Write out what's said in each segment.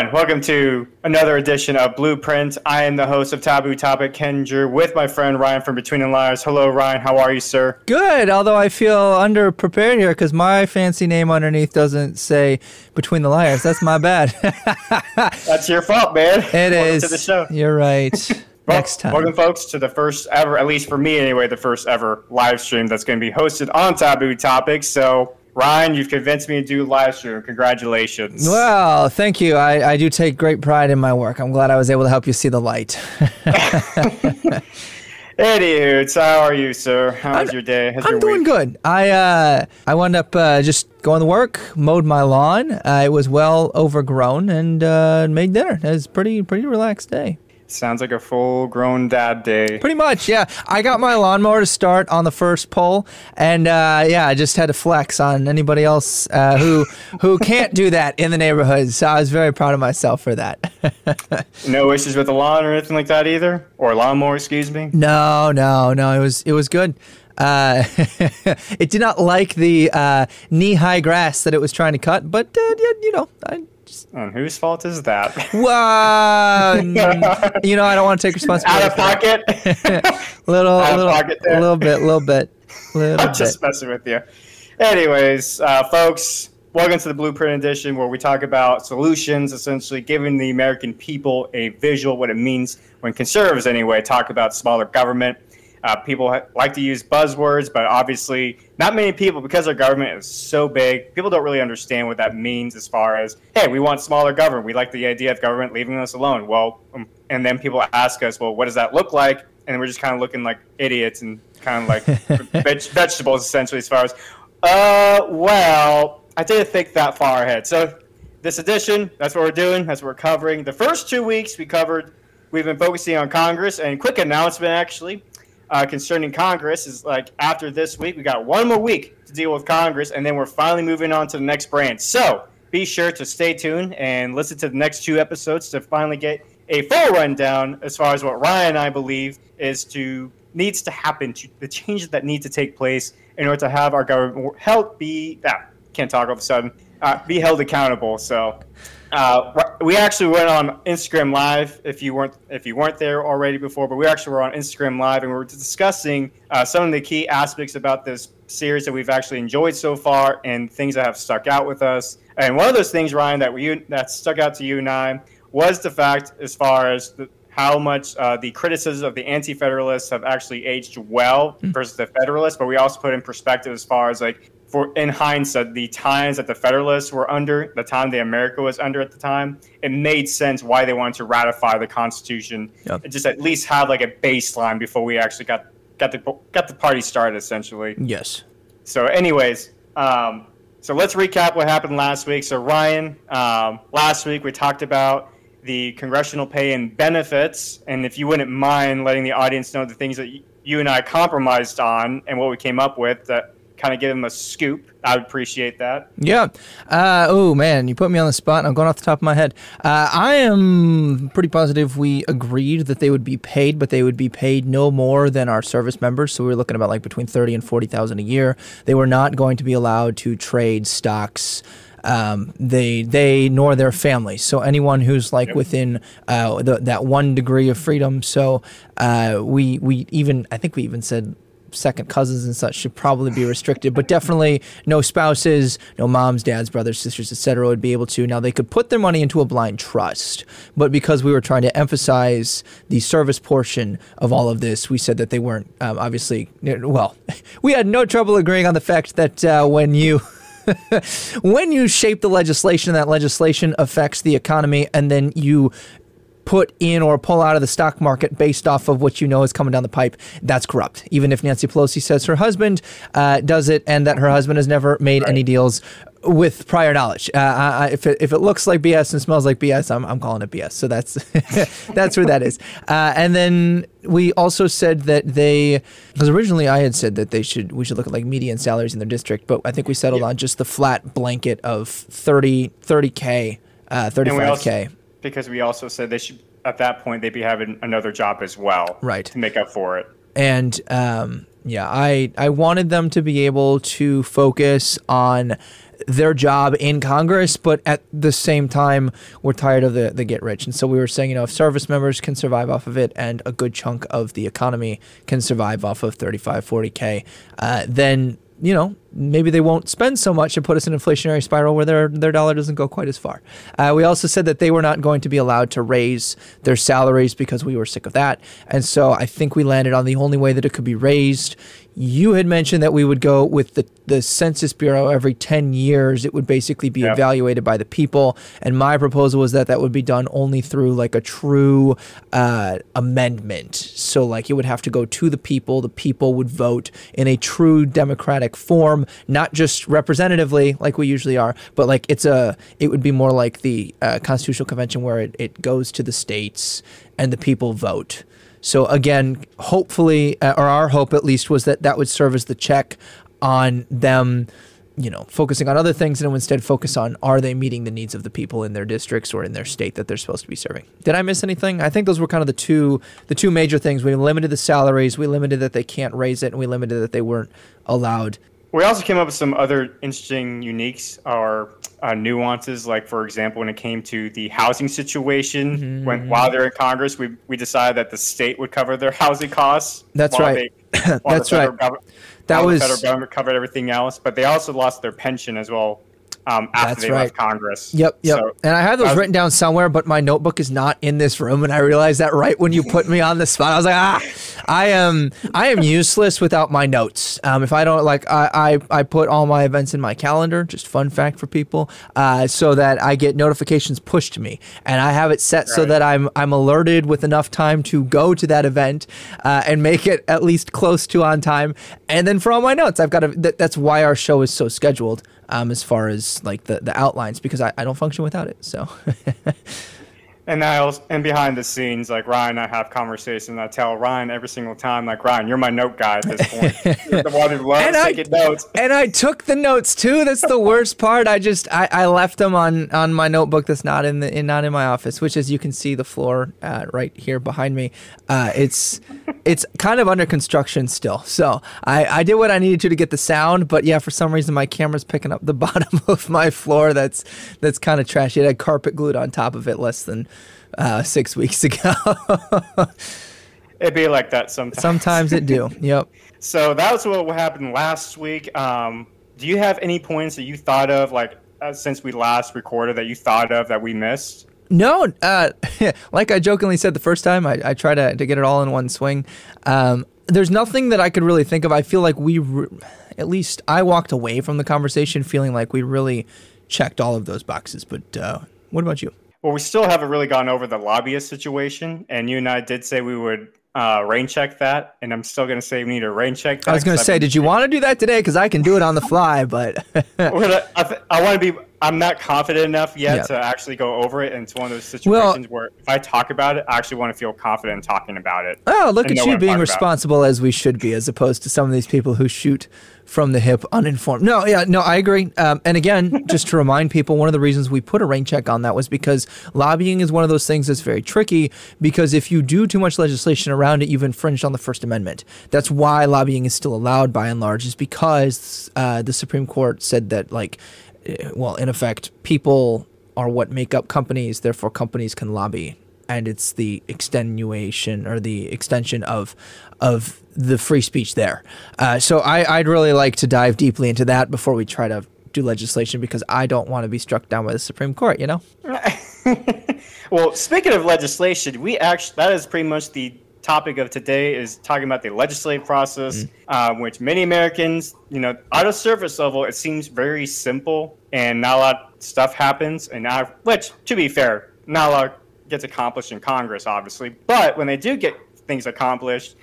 everyone. Welcome to another edition of Blueprint. I am the host of Taboo Topic, Ken Drew, with my friend Ryan from Between the Liars. Hello, Ryan. How are you, sir? Good, although I feel underprepared here because my fancy name underneath doesn't say Between the Liars. That's my bad. That's your fault, man. It welcome is. to the show. You're right. Next time. Welcome, folks, to the first ever, at least for me anyway, the first ever live stream that's going to be hosted on Taboo Topics. So Ryan, you've convinced me to do live stream. Congratulations. Well, thank you. I, I do take great pride in my work. I'm glad I was able to help you see the light. Anywho, how are you, sir? How was your day? How's I'm your doing week? good. I uh, I wound up uh, just going to work, mowed my lawn. Uh, it was well overgrown, and uh, made dinner. It was pretty pretty relaxed day. Sounds like a full grown dad day. Pretty much, yeah. I got my lawnmower to start on the first pull, and uh, yeah, I just had to flex on anybody else uh, who who can't do that in the neighborhood. So I was very proud of myself for that. no issues with the lawn or anything like that either, or lawnmower, excuse me. No, no, no. It was it was good. Uh, it did not like the uh, knee high grass that it was trying to cut, but uh, you know, I and whose fault is that? Well, you know, I don't want to take responsibility. Out of pocket. little, Out little, pocket there. a little bit, little bit, little I'm bit. just messing with you. Anyways, uh, folks, welcome to the Blueprint Edition, where we talk about solutions, essentially giving the American people a visual what it means when conservatives, anyway, talk about smaller government. Uh, people ha- like to use buzzwords, but obviously, not many people, because our government is so big, people don't really understand what that means as far as, hey, we want smaller government. We like the idea of government leaving us alone. Well, um, and then people ask us, well, what does that look like? And we're just kind of looking like idiots and kind of like veg- vegetables, essentially, as far as, uh, well, I didn't think that far ahead. So, this edition, that's what we're doing. That's what we're covering. The first two weeks we covered, we've been focusing on Congress. And quick announcement, actually uh, concerning Congress is like after this week, we got one more week to deal with Congress, and then we're finally moving on to the next branch. So be sure to stay tuned and listen to the next two episodes to finally get a full rundown as far as what Ryan and I believe is to needs to happen, to, the changes that need to take place in order to have our government help be ah, can't talk all of a sudden uh, be held accountable. So uh, we actually went on Instagram Live. If you weren't if you weren't there already before, but we actually were on Instagram Live and we were discussing uh, some of the key aspects about this series that we've actually enjoyed so far and things that have stuck out with us. And one of those things, Ryan, that we that stuck out to you and I was the fact as far as the, how much uh, the criticism of the anti-federalists have actually aged well hmm. versus the federalists, but we also put in perspective as far as like for in hindsight, the times that the Federalists were under, the time the America was under at the time, it made sense why they wanted to ratify the Constitution. Yep. Just at least have like a baseline before we actually got got the got the party started, essentially. Yes. So, anyways, um, so let's recap what happened last week. So, Ryan, um, last week we talked about the congressional pay and benefits, and if you wouldn't mind letting the audience know the things that you and I compromised on and what we came up with that kind of give them a scoop. I would appreciate that. Yeah. Uh, oh man, you put me on the spot. I'm going off the top of my head. Uh, I am pretty positive we agreed that they would be paid, but they would be paid no more than our service members. So we were looking about like between thirty and forty thousand a year. They were not going to be allowed to trade stocks. Um, they they nor their families. So anyone who's like yep. within uh, the, that one degree of freedom. So uh, we we even I think we even said second cousins and such should probably be restricted, but definitely no spouses, no moms, dads, brothers, sisters, etc. would be able to. Now they could put their money into a blind trust, but because we were trying to emphasize the service portion of all of this, we said that they weren't um, obviously. Well, we had no trouble agreeing on the fact that uh, when you. when you shape the legislation, that legislation affects the economy, and then you put in or pull out of the stock market based off of what you know is coming down the pipe, that's corrupt. Even if Nancy Pelosi says her husband uh, does it and that her husband has never made right. any deals with prior knowledge. Uh, I, if, it, if it looks like BS and smells like BS, I'm, I'm calling it BS. So that's that's where that is. Uh, and then we also said that they, because originally I had said that they should we should look at like median salaries in their district, but I think we settled on just the flat blanket of 30 30k, uh, 35k because we also said they should at that point they'd be having another job as well, right, to make up for it. And um, Yeah, I I wanted them to be able to focus on their job in Congress, but at the same time, we're tired of the, the get rich. And so we were saying, you know, if service members can survive off of it and a good chunk of the economy can survive off of 35, 40K, uh, then you know, maybe they won't spend so much and put us in an inflationary spiral where their their dollar doesn't go quite as far. Uh, we also said that they were not going to be allowed to raise their salaries because we were sick of that, and so I think we landed on the only way that it could be raised you had mentioned that we would go with the, the Census Bureau every 10 years. It would basically be evaluated by the people. And my proposal was that that would be done only through like a true uh, amendment. So, like, it would have to go to the people. The people would vote in a true democratic form, not just representatively like we usually are, but like it's a, it would be more like the uh, Constitutional Convention where it, it goes to the states and the people vote. So again, hopefully, uh, or our hope at least was that that would serve as the check on them, you know, focusing on other things and instead focus on are they meeting the needs of the people in their districts or in their state that they're supposed to be serving. Did I miss anything? I think those were kind of the two the two major things. We limited the salaries, we limited that they can't raise it, and we limited that they weren't allowed we also came up with some other interesting uniques or uh, nuances. Like, for example, when it came to the housing situation, mm-hmm. when while they're in Congress, we, we decided that the state would cover their housing costs. That's right. They, That's right. that was the federal government covered everything else, but they also lost their pension as well um, after That's they right. left Congress. Yep, yep. So, and I had those was, written down somewhere, but my notebook is not in this room, and I realized that right when you put me on the spot. I was like, ah, I am, I am useless without my notes. Um, if I don't like, I, I, I put all my events in my calendar. Just fun fact for people, uh, so that I get notifications pushed to me, and I have it set right. so that I'm, I'm alerted with enough time to go to that event uh, and make it at least close to on time. And then for all my notes, I've got to. That, that's why our show is so scheduled um, as far as like the, the outlines because I, I don't function without it. So And I also, and behind the scenes, like Ryan, I have conversations. I tell Ryan every single time, like Ryan, you're my note guy at this point. you're the one who loves and taking I, notes. And I took the notes too. That's the worst part. I just I, I left them on on my notebook that's not in the in, not in my office, which as you can see the floor uh, right here behind me. Uh, it's it's kind of under construction still. So I I did what I needed to to get the sound, but yeah, for some reason my camera's picking up the bottom of my floor. That's that's kind of trashy. It had carpet glued on top of it less than uh, six weeks ago. It'd be like that sometimes. Sometimes it do. Yep. so that was what happened last week. Um, do you have any points that you thought of, like uh, since we last recorded, that you thought of that we missed? No, uh, like I jokingly said the first time, I, I try to, to get it all in one swing. Um, there's nothing that I could really think of. I feel like we, re- at least I walked away from the conversation feeling like we really checked all of those boxes. But uh, what about you? Well, we still haven't really gone over the lobbyist situation, and you and I did say we would uh, rain check that, and I'm still going to say we need to rain check that. I was going to say, did you want to do that today? Because I can do it on the fly, but gonna, I, th- I want to be. I'm not confident enough yet yep. to actually go over it. And it's one of those situations well, where if I talk about it, I actually want to feel confident in talking about it. Oh, look at you being responsible about. as we should be, as opposed to some of these people who shoot from the hip, uninformed. No, yeah, no, I agree. Um, and again, just to remind people, one of the reasons we put a rain check on that was because lobbying is one of those things that's very tricky. Because if you do too much legislation around it, you've infringed on the First Amendment. That's why lobbying is still allowed by and large, is because uh, the Supreme Court said that, like, well, in effect, people are what make up companies, therefore, companies can lobby and it's the extenuation or the extension of of the free speech there. Uh, so I, I'd really like to dive deeply into that before we try to do legislation because I don't want to be struck down by the Supreme Court. You know. well, speaking of legislation, we actually that is pretty much the topic of today is talking about the legislative process, mm-hmm. uh, which many Americans, you know, at a surface level, it seems very simple and not a lot of stuff happens. And now, which, to be fair, not a lot gets accomplished in Congress, obviously. But when they do get things accomplished,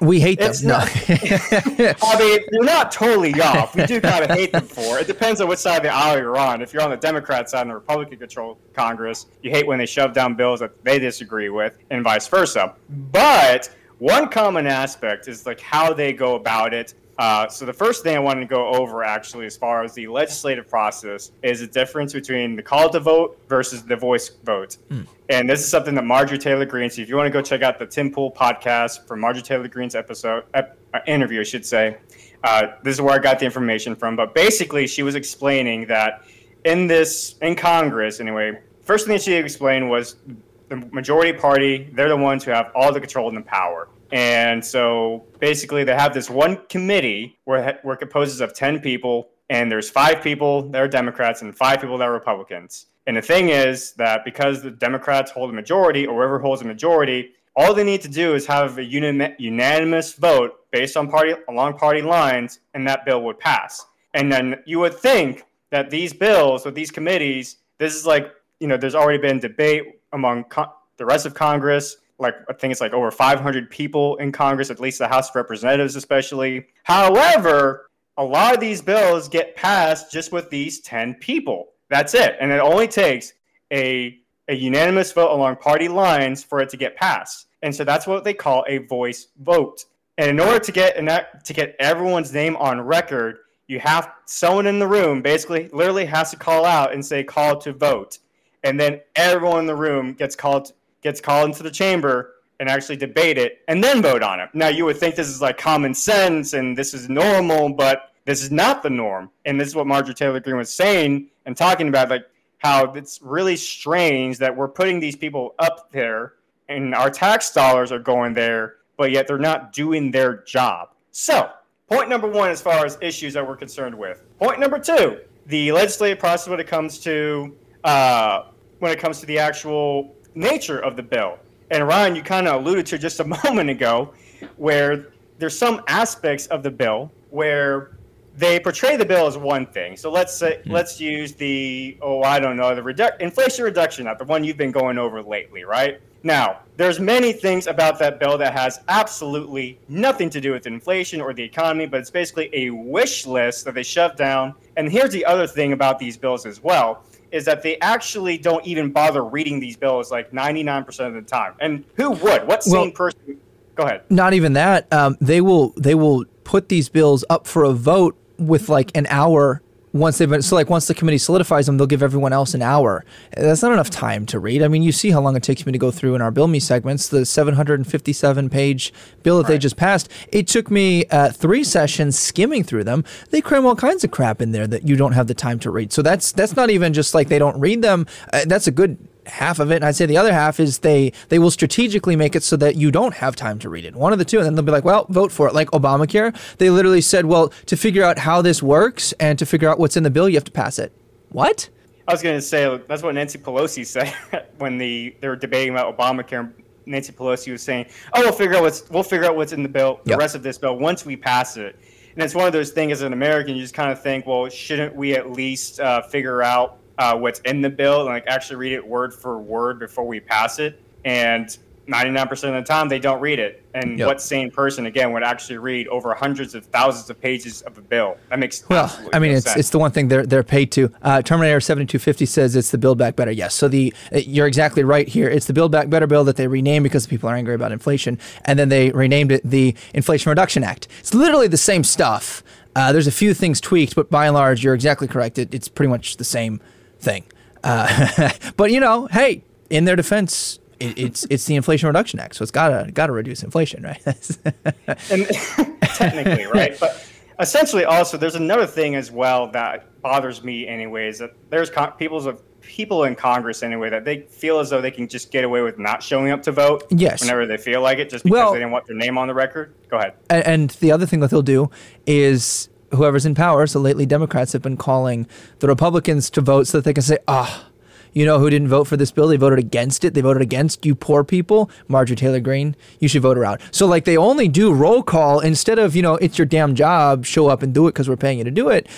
we hate them. no. I mean, you're not totally off. We do kind of hate them for. It depends on which side of the aisle you're on. If you're on the Democrat side and the Republican controlled Congress, you hate when they shove down bills that they disagree with, and vice versa. But One common aspect is like how they go about it. Uh, so the first thing I wanted to go over, actually, as far as the legislative process, is the difference between the call to vote versus the voice vote. Mm. And this is something that Marjorie Taylor Greene. So if you want to go check out the Tim Pool podcast from Marjorie Taylor Greene's episode ep, uh, interview, I should say. Uh, this is where I got the information from. But basically, she was explaining that in this in Congress, anyway, first thing she explained was the majority party. They're the ones who have all the control and the power. And so basically, they have this one committee where, where it composes of 10 people, and there's five people that are Democrats and five people that are Republicans. And the thing is that because the Democrats hold a majority, or whoever holds a majority, all they need to do is have a unanimous vote based on party along party lines, and that bill would pass. And then you would think that these bills with these committees, this is like you know, there's already been debate among the rest of Congress like I think it's like over 500 people in Congress, at least the House of Representatives, especially. However, a lot of these bills get passed just with these 10 people. That's it, and it only takes a a unanimous vote along party lines for it to get passed. And so that's what they call a voice vote. And in order to get to get everyone's name on record, you have someone in the room basically literally has to call out and say call to vote. And then everyone in the room gets called gets called into the chamber and actually debate it and then vote on it. Now, you would think this is like common sense and this is normal, but this is not the norm. And this is what Marjorie Taylor Greene was saying and talking about, like how it's really strange that we're putting these people up there and our tax dollars are going there, but yet they're not doing their job. So, point number one, as far as issues that we're concerned with. Point number two, the legislative process when it comes to uh, when it comes to the actual nature of the bill. And Ryan, you kind of alluded to just a moment ago, where there's some aspects of the bill where they portray the bill as one thing. So let's say mm-hmm. let's use the oh I don't know the redu- Inflation Reduction Act, the one you've been going over lately, right? Now, there's many things about that bill that has absolutely nothing to do with inflation or the economy, but it's basically a wish list that they shove down. And here's the other thing about these bills as well is that they actually don't even bother reading these bills like 99% of the time. And who would? What sane well, person? Go ahead. Not even that. Um, they will they will put these bills up for a vote with like an hour once they've been so like once the committee solidifies them, they'll give everyone else an hour. That's not enough time to read. I mean, you see how long it takes me to go through in our bill me segments. The 757 page bill that right. they just passed. It took me uh, three sessions skimming through them. They cram all kinds of crap in there that you don't have the time to read. So that's that's not even just like they don't read them. Uh, that's a good half of it. And I'd say the other half is they they will strategically make it so that you don't have time to read it. One of the two, and then they'll be like, well, vote for it. Like Obamacare, they literally said, well, to figure out how this works and to figure out what's in the bill, you have to pass it. What? I was going to say that's what Nancy Pelosi said when the they were debating about Obamacare. Nancy Pelosi was saying, "Oh, we'll figure out what's we'll figure out what's in the bill, the yep. rest of this bill, once we pass it." And it's one of those things as an American, you just kind of think, well, shouldn't we at least uh, figure out uh, what's in the bill and like actually read it word for word before we pass it. And 99% of the time, they don't read it. And yep. what sane person, again, would actually read over hundreds of thousands of pages of a bill? That makes well. I mean, no it's sense. it's the one thing they're they're paid to. Uh, Terminator 7250 says it's the Build Back Better. Yes, so the uh, you're exactly right here. It's the Build Back Better bill that they renamed because people are angry about inflation, and then they renamed it the Inflation Reduction Act. It's literally the same stuff. Uh, there's a few things tweaked, but by and large, you're exactly correct. It, it's pretty much the same thing. Uh, but you know, hey, in their defense, it, it's it's the Inflation Reduction Act, so it's gotta gotta reduce inflation, right? and technically, right? But essentially, also, there's another thing as well that bothers me, anyways. That there's con- people's of people in Congress anyway that they feel as though they can just get away with not showing up to vote. Yes. Whenever they feel like it, just because well, they didn't want their name on the record. Go ahead. And, and the other thing that they'll do is whoever's in power. So lately, Democrats have been calling the Republicans to vote so that they can say, ah, oh, you know who didn't vote for this bill? They voted against it. They voted against you poor people. Marjorie Taylor Greene, you should vote her out. So, like, they only do roll call instead of, you know, it's your damn job, show up and do it because we're paying you to do it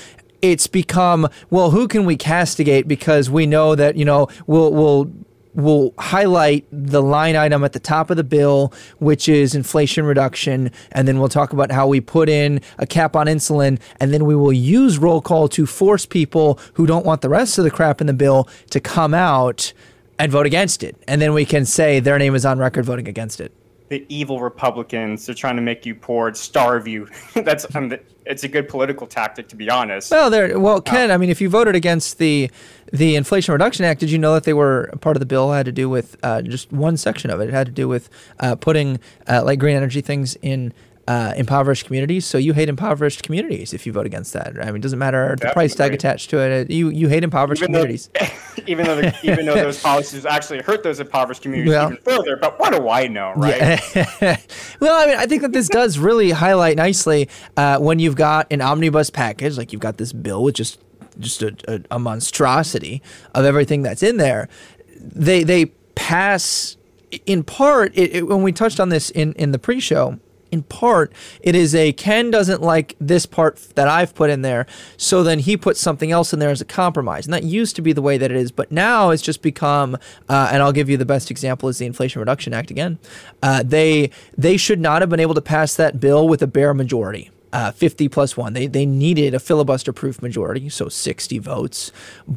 it's become well who can we castigate because we know that you know we'll we'll will highlight the line item at the top of the bill, which is inflation reduction. And then we'll talk about how we put in a cap on insulin. And then we will use roll call to force people who don't want the rest of the crap in the bill to come out and vote against it. And then we can say their name is on record voting against it. The evil Republicans. They're trying to make you poor, starve you. That's um, it's a good political tactic, to be honest. Well, there. Well, Ken, I mean, if you voted against the the Inflation Reduction Act, did you know that they were part of the bill had to do with uh, just one section of it? It had to do with uh, putting uh, like green energy things in uh, impoverished communities. So you hate impoverished communities if you vote against that. I mean, it doesn't matter Definitely. the price tag attached to it. You you hate impoverished even communities. Though, even though the, even though those policies actually hurt those impoverished communities well, even further. But what do I know, right? Yeah. well, I mean, I think that this does really highlight nicely uh, when you've got an omnibus package, like you've got this bill with just just a, a, a monstrosity of everything that's in there. They they pass in part it, it, when we touched on this in in the pre-show in part, it is a Ken doesn't like this part that I've put in there, so then he puts something else in there as a compromise. And that used to be the way that it is, but now it's just become. Uh, and I'll give you the best example is the Inflation Reduction Act again. Uh, they they should not have been able to pass that bill with a bare majority uh, 50 plus one. They, they needed a filibuster proof majority, so 60 votes.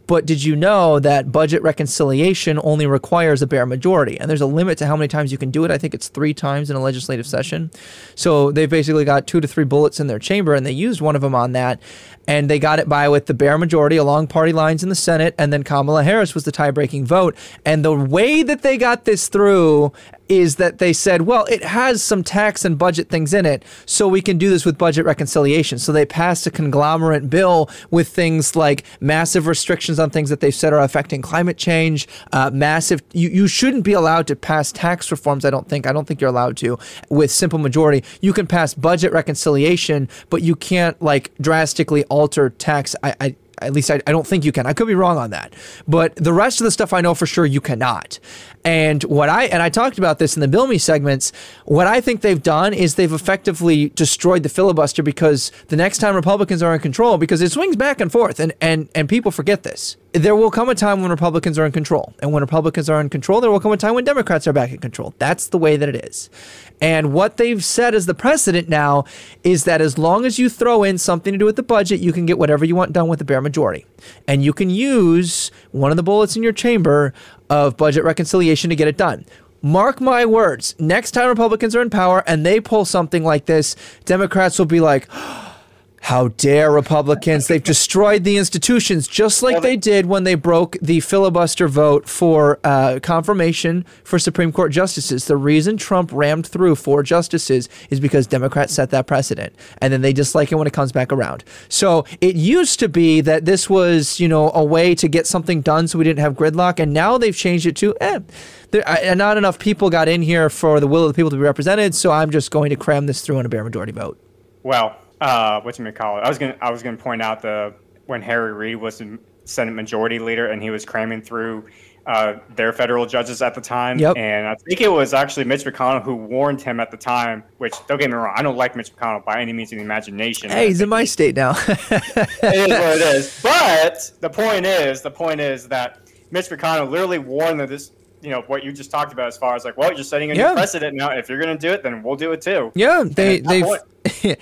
But did you know that budget reconciliation only requires a bare majority? And there's a limit to how many times you can do it. I think it's three times in a legislative session. So they've basically got two to three bullets in their chamber, and they used one of them on that. And they got it by with the bare majority along party lines in the Senate. And then Kamala Harris was the tie breaking vote. And the way that they got this through is that they said, well, it has some tax and budget things in it, so we can do this with budget reconciliation. So they passed a conglomerate bill with things like massive restrictions on things that they've said are affecting climate change, uh, massive. You, you shouldn't be allowed to pass tax reforms, I don't think. I don't think you're allowed to with simple majority. You can pass budget reconciliation, but you can't like drastically alter tax. I, I at least I, I, don't think you can. I could be wrong on that. But the rest of the stuff I know for sure you cannot. And what I and I talked about this in the Bill Me segments, what I think they've done is they've effectively destroyed the filibuster because the next time Republicans are in control, because it swings back and forth and and, and people forget this. There will come a time when Republicans are in control. And when Republicans are in control, there will come a time when Democrats are back in control. That's the way that it is. And what they've said as the precedent now is that as long as you throw in something to do with the budget, you can get whatever you want done with the bare majority. And you can use one of the bullets in your chamber of budget reconciliation to get it done. Mark my words, next time Republicans are in power and they pull something like this, Democrats will be like, how dare Republicans? They've destroyed the institutions just like they did when they broke the filibuster vote for uh, confirmation for Supreme Court justices. The reason Trump rammed through four justices is because Democrats set that precedent. And then they dislike it when it comes back around. So it used to be that this was, you know, a way to get something done so we didn't have gridlock. And now they've changed it to, eh, there, not enough people got in here for the will of the people to be represented. So I'm just going to cram this through on a bare majority vote. Well, uh, what you call it? I was gonna I was gonna point out the when Harry Reid was the Senate Majority Leader and he was cramming through uh, their federal judges at the time. Yep. And I think it was actually Mitch McConnell who warned him at the time, which don't get me wrong, I don't like Mitch McConnell by any means of the imagination. Hey, he's in my state now. it is what it is. But the point is, the point is that Mitch McConnell literally warned that this you know what you just talked about as far as like, well, you're setting a yeah. new precedent now. If you're going to do it, then we'll do it too. Yeah, they they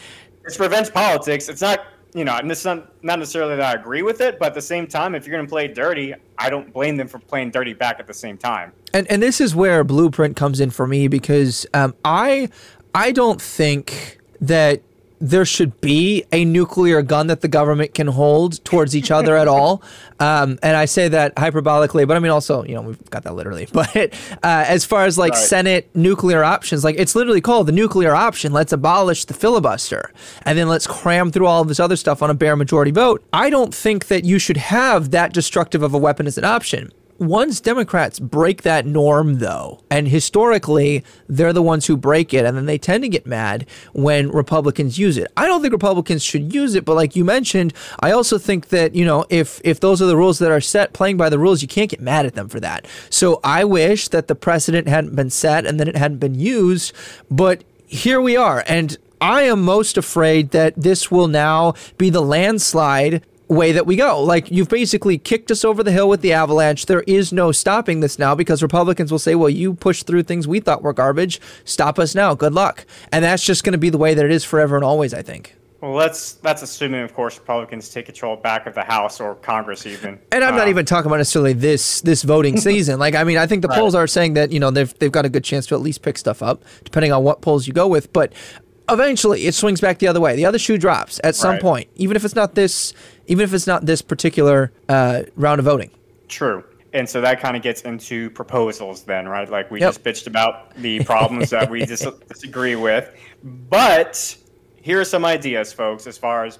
it's revenge politics. It's not, you know, and it's not, not necessarily that I agree with it, but at the same time, if you're going to play dirty, I don't blame them for playing dirty back at the same time. And and this is where blueprint comes in for me because um, I I don't think that there should be a nuclear gun that the government can hold towards each other at all. Um, and I say that hyperbolically, but I mean also, you know, we've got that literally. But uh, as far as like right. Senate nuclear options, like it's literally called the nuclear option. Let's abolish the filibuster and then let's cram through all of this other stuff on a bare majority vote. I don't think that you should have that destructive of a weapon as an option. Once Democrats break that norm, though, and historically they're the ones who break it, and then they tend to get mad when Republicans use it. I don't think Republicans should use it, but like you mentioned, I also think that you know if if those are the rules that are set, playing by the rules, you can't get mad at them for that. So I wish that the precedent hadn't been set and that it hadn't been used, but here we are, and I am most afraid that this will now be the landslide way that we go. Like you've basically kicked us over the hill with the avalanche. There is no stopping this now because Republicans will say, "Well, you pushed through things we thought were garbage. Stop us now. Good luck." And that's just going to be the way that it is forever and always, I think. Well, that's that's assuming, of course, Republicans take control back of the House or Congress, even. And I'm not um, even talking about necessarily this this voting season. Like, I mean, I think the right. polls are saying that you know they've they've got a good chance to at least pick stuff up, depending on what polls you go with. But eventually, it swings back the other way. The other shoe drops at some right. point, even if it's not this, even if it's not this particular uh, round of voting. True and so that kind of gets into proposals then right like we yep. just bitched about the problems that we dis- disagree with but here are some ideas folks as far as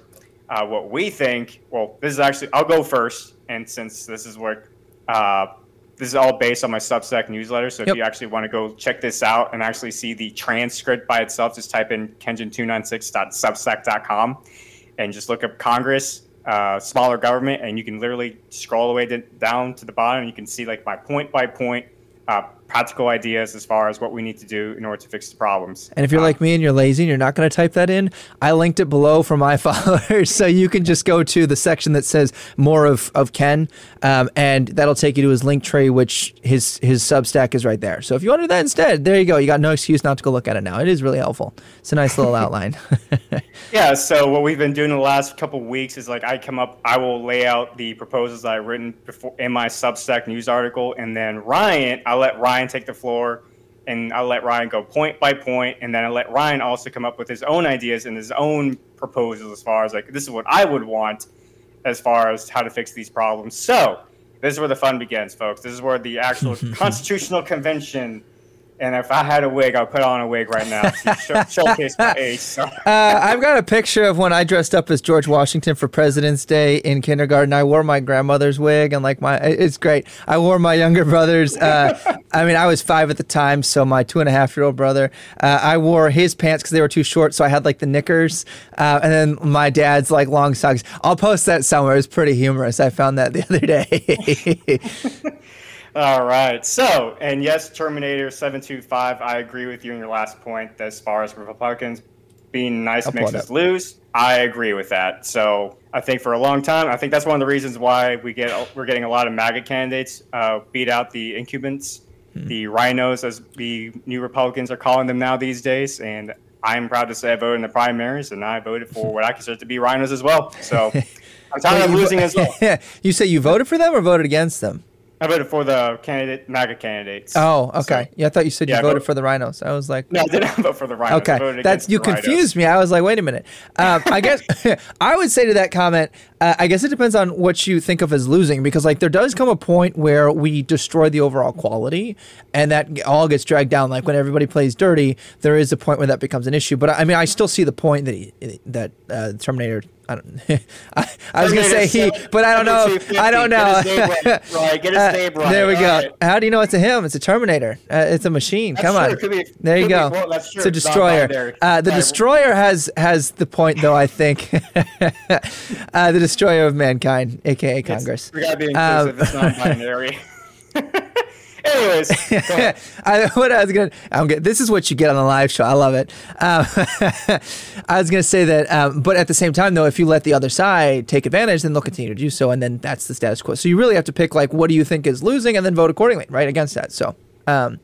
uh, what we think well this is actually i'll go first and since this is what uh, this is all based on my substack newsletter so yep. if you actually want to go check this out and actually see the transcript by itself just type in kenjin296.substack.com and just look up congress uh, smaller government, and you can literally scroll the way to, down to the bottom. You can see like my point by point uh, practical ideas as far as what we need to do in order to fix the problems. And if you're um, like me and you're lazy and you're not going to type that in, I linked it below for my followers. so you can just go to the section that says more of, of Ken, um, and that'll take you to his link tree, which his, his Substack is right there. So if you want to do that instead, there you go. You got no excuse not to go look at it now. It is really helpful. It's a nice little outline. yeah. So what we've been doing the last couple weeks is like I come up, I will lay out the proposals I've written before in my Substack news article, and then Ryan, I let Ryan Ryan take the floor, and I'll let Ryan go point by point, and then I'll let Ryan also come up with his own ideas and his own proposals as far as like this is what I would want as far as how to fix these problems. So this is where the fun begins, folks. This is where the actual constitutional convention and if I had a wig, I'd put on a wig right now to show, showcase my age. So. Uh, I've got a picture of when I dressed up as George Washington for President's Day in kindergarten. I wore my grandmother's wig and like my, it's great. I wore my younger brother's. Uh, I mean, I was five at the time, so my two and a half year old brother. Uh, I wore his pants because they were too short, so I had like the knickers, uh, and then my dad's like long socks. I'll post that somewhere. It's pretty humorous. I found that the other day. All right. So, and yes, Terminator 725, I agree with you in your last point as far as Republicans being nice makes us lose. I agree with that. So, I think for a long time, I think that's one of the reasons why we get we're getting a lot of MAGA candidates uh, beat out the incumbents, hmm. the RINOs, as the new Republicans are calling them now these days. And I'm proud to say I voted in the primaries, and I voted for what I consider to be RINOs as well. So, I'm tired of losing as well. you say you voted for them or voted against them? I voted for the candidate MAGA candidates. Oh, okay. So, yeah, I thought you said you voted for the RINOs. I was like, no, I didn't vote for the RINOs. Okay, that's you confused me. I was like, wait a minute. Um, I guess I would say to that comment, uh, I guess it depends on what you think of as losing, because like there does come a point where we destroy the overall quality, and that all gets dragged down. Like when everybody plays dirty, there is a point where that becomes an issue. But I mean, I still see the point that he, that uh, Terminator I don't. I, I was gonna say he, but I don't know. I don't know. Get his name right. Get his uh, name right. There we go. Right. How do you know it's a him? It's a Terminator. Uh, it's a machine. That's Come on. Be, there you go. Be, well, that's true. It's a destroyer. Uh, the destroyer has has the point though. I think uh, the destroyer of mankind, aka Congress. It's, we gotta be inclusive. Um, it's non-binary. Anyways, I, what I was gonna, I'm gonna, this is what you get on the live show. I love it. Um, I was gonna say that, um, but at the same time, though, if you let the other side take advantage, then they'll continue to do so, and then that's the status quo. So you really have to pick like, what do you think is losing, and then vote accordingly, right, against that. So. Um,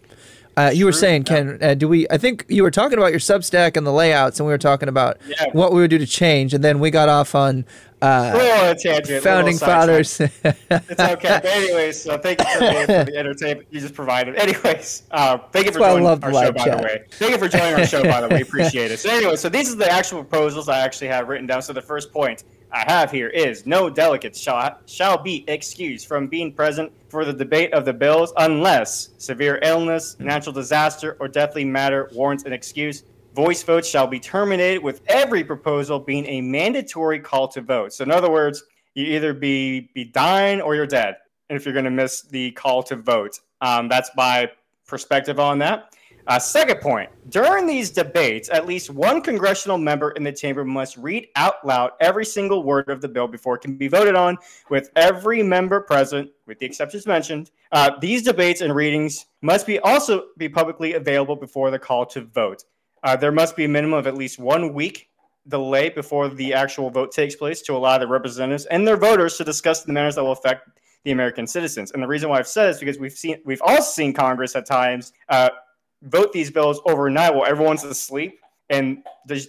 uh, you were saying, Ken, uh, do we? I think you were talking about your Substack and the layouts, and we were talking about yeah. what we would do to change, and then we got off on uh, oh, tangent, founding fathers. it's okay. But anyways, so thank you for, the entertainment you just provided. Anyways, uh, thank you for joining our show, by the way. Thank you for joining our show, by the way. Appreciate it. So anyway, so these are the actual proposals I actually have written down. So the first point I have here is no delegates shall, shall be excused from being present for the debate of the bills unless severe illness, natural disaster, or deathly matter warrants an excuse. Voice votes shall be terminated with every proposal being a mandatory call to vote. So, in other words, you either be be dying or you're dead. If you're going to miss the call to vote, um, that's my perspective on that. Uh, second point during these debates, at least one congressional member in the chamber must read out loud every single word of the bill before it can be voted on, with every member present, with the exceptions mentioned. Uh, these debates and readings must be also be publicly available before the call to vote. Uh, there must be a minimum of at least one week delay before the actual vote takes place to allow the representatives and their voters to discuss the matters that will affect the American citizens. And the reason why I've said this is because we've seen we've all seen Congress at times uh, vote these bills overnight while everyone's asleep and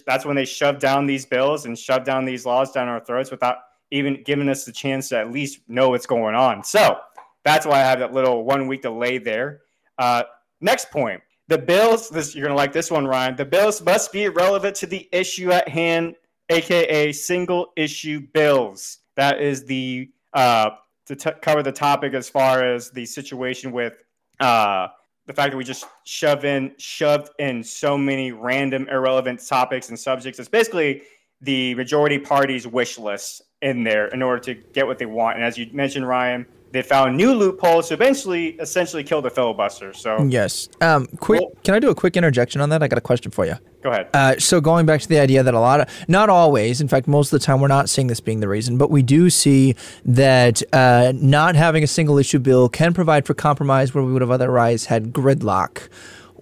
that's when they shove down these bills and shove down these laws down our throats without even giving us the chance to at least know what's going on. So that's why I have that little one week delay there. Uh, next point. The bills, this you're gonna like this one, Ryan. The bills must be relevant to the issue at hand, aka single issue bills. That is the uh, to t- cover the topic as far as the situation with uh, the fact that we just shove in shoved in so many random irrelevant topics and subjects. It's basically the majority party's wish list in there in order to get what they want. And as you mentioned, Ryan, they found new loopholes to eventually essentially kill the filibuster. So yes, um, quick. Well, can I do a quick interjection on that? I got a question for you. Go ahead. Uh, so going back to the idea that a lot of, not always, in fact, most of the time, we're not seeing this being the reason, but we do see that uh, not having a single issue bill can provide for compromise where we would have otherwise had gridlock.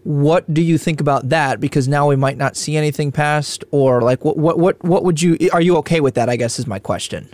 What do you think about that? Because now we might not see anything passed, or like what what what what would you? Are you okay with that? I guess is my question.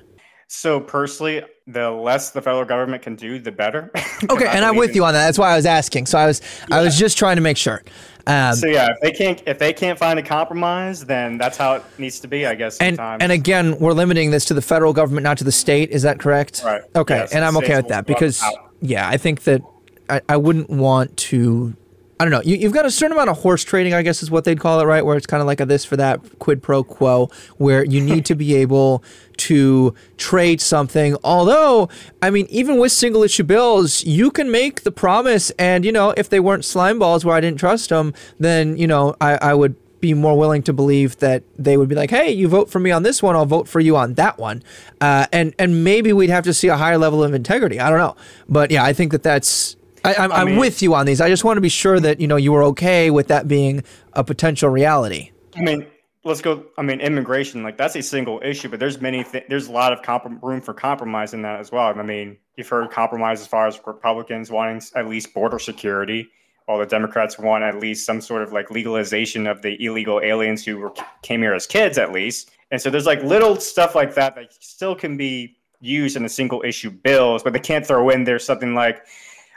So personally, the less the federal government can do, the better. okay, and I'm with you on that. That's why I was asking. So I was yeah. I was just trying to make sure. Um, so yeah, if they can't if they can't find a compromise, then that's how it needs to be, I guess. And sometimes. and again, we're limiting this to the federal government, not to the state. Is that correct? Right. Okay, yes, and I'm okay with that because yeah, I think that I, I wouldn't want to I don't know. You, have got a certain amount of horse trading, I guess is what they'd call it, right? Where it's kind of like a this for that quid pro quo, where you need to be able to trade something. Although, I mean, even with single issue bills, you can make the promise, and you know, if they weren't slime balls where I didn't trust them, then you know, I, I would be more willing to believe that they would be like, "Hey, you vote for me on this one, I'll vote for you on that one," uh, and and maybe we'd have to see a higher level of integrity. I don't know, but yeah, I think that that's I, am I'm, I'm with you on these. I just want to be sure that you know you were okay with that being a potential reality. I mean, let's go. I mean, immigration like that's a single issue, but there's many. Th- there's a lot of comp- room for compromise in that as well. I mean, you've heard compromise as far as Republicans wanting at least border security, while the Democrats want at least some sort of like legalization of the illegal aliens who were, came here as kids, at least. And so there's like little stuff like that that still can be used in a single issue bills, but they can't throw in there something like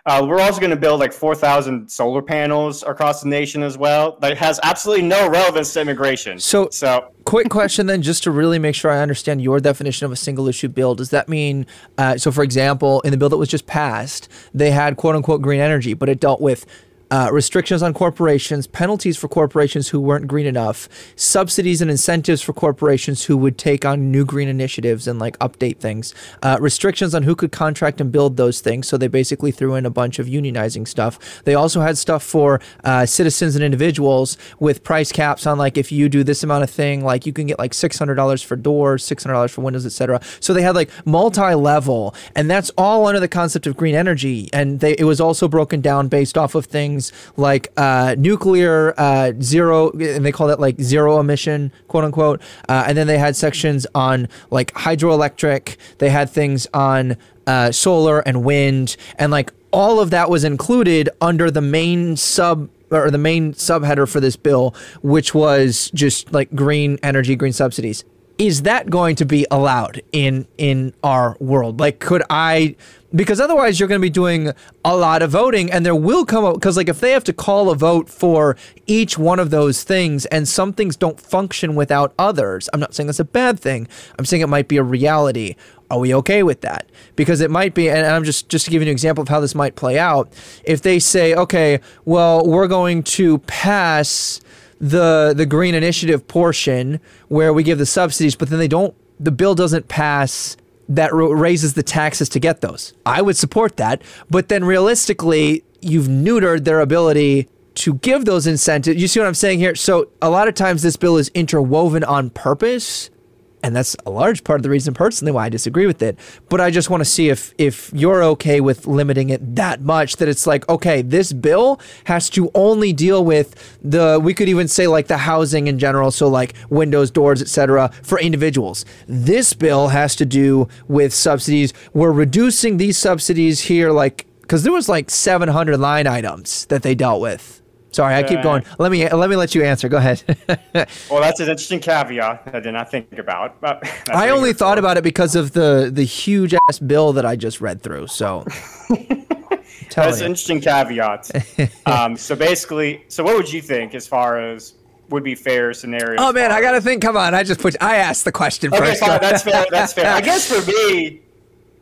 uh, we're also going to build like 4,000 solar panels across the nation as well. That has absolutely no relevance to immigration. So, so quick question then, just to really make sure I understand your definition of a single issue bill. Does that mean, uh, so for example, in the bill that was just passed, they had quote unquote green energy, but it dealt with uh, restrictions on corporations, penalties for corporations who weren't green enough, subsidies and incentives for corporations who would take on new green initiatives and like update things, uh, restrictions on who could contract and build those things. So they basically threw in a bunch of unionizing stuff. They also had stuff for uh, citizens and individuals with price caps on like if you do this amount of thing, like you can get like six hundred dollars for doors, six hundred dollars for windows, etc. So they had like multi-level, and that's all under the concept of green energy. And they, it was also broken down based off of things things like uh, nuclear uh, zero, and they call that like zero emission, quote unquote. Uh, and then they had sections on like hydroelectric. They had things on uh, solar and wind, and like all of that was included under the main sub or the main subheader for this bill, which was just like green energy, green subsidies is that going to be allowed in in our world? Like, could I? Because otherwise, you're going to be doing a lot of voting, and there will come up because, like, if they have to call a vote for each one of those things, and some things don't function without others, I'm not saying that's a bad thing. I'm saying it might be a reality. Are we okay with that? Because it might be, and I'm just just to give you an example of how this might play out. If they say, okay, well, we're going to pass the the green initiative portion where we give the subsidies, but then they don't. The bill doesn't pass that raises the taxes to get those. I would support that, but then realistically, you've neutered their ability to give those incentives. You see what I'm saying here? So a lot of times this bill is interwoven on purpose and that's a large part of the reason personally why I disagree with it. But I just want to see if if you're okay with limiting it that much that it's like okay, this bill has to only deal with the we could even say like the housing in general, so like windows, doors, etc. for individuals. This bill has to do with subsidies. We're reducing these subsidies here like cuz there was like 700 line items that they dealt with Sorry, I keep going. Let me let me let you answer. Go ahead. well, that's an interesting caveat that I did not think about. But I only thought about it because of the the huge ass bill that I just read through. So that's an interesting caveat. um, so basically, so what would you think as far as would be fair scenario? Oh man, I gotta think. Come on, I just put. I asked the question okay, first. Fine, that's fair. That's fair. I guess for me,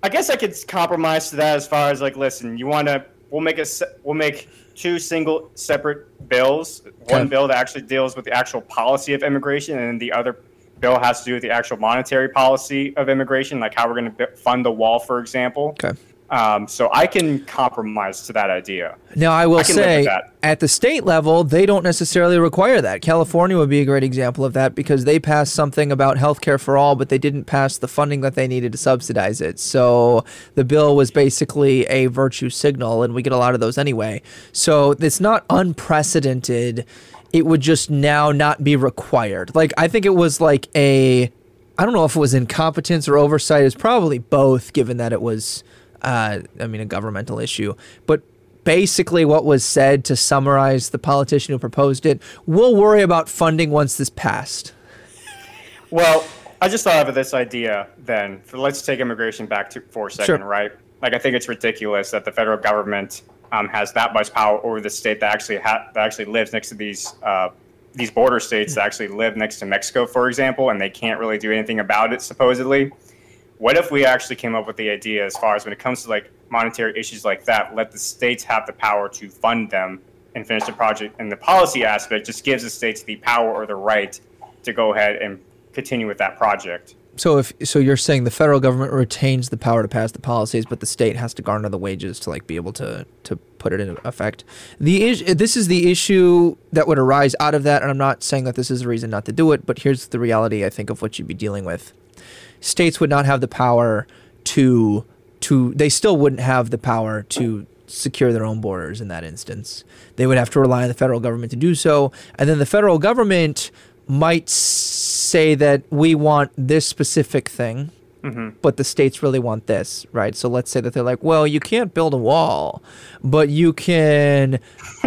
I guess I could compromise to that as far as like, listen, you want to, we'll make a, we'll make two single separate bills. One Okay. bill that actually deals with the actual policy of immigration, and then the other bill has to do with the actual monetary policy of immigration, like how we're going to fund the wall, for example. Okay. Um, so I can compromise to that idea. Now, I will I can live with say, at the state level, they don't necessarily require that. California would be a great example of that because they passed something about health care for all, but they didn't pass the funding that they needed to subsidize it. So the bill was basically a virtue signal, and we get a lot of those anyway. So it's not unprecedented. It would just now not be required. Like, I think it was like a. I don't know if it was incompetence or oversight. It's probably both, given that it was, uh, I mean, a governmental issue. But basically, what was said to summarize the politician who proposed it, we'll worry about funding once this passed. Well, I just thought of this idea then. For, let's take immigration back to for a second, Sure. right? Like I think it's ridiculous that the federal government um, has that much power over the state that actually ha- that actually lives next to these uh, these border states that actually live next to Mexico, for example, and they can't really do anything about it supposedly. What if we actually came up with the idea as far as when it comes to like monetary issues like that, let the states have the power to fund them and finish the project, and the policy aspect just gives the states the power or the right to go ahead and continue with that project. So if so, you're saying the federal government retains the power to pass the policies, but the state has to garner the wages to like be able to to put it in effect. The is- this is the issue that would arise out of that, and I'm not saying that this is a reason not to do it, but here's the reality I think of what you'd be dealing with. States would not have the power to to they still wouldn't have the power to secure their own borders in that instance. They would have to rely on the federal government to do so, and then the federal government might say that we want this specific thing, but the states really want this, right? So let's say that they're like, well, you can't build a wall, but you can,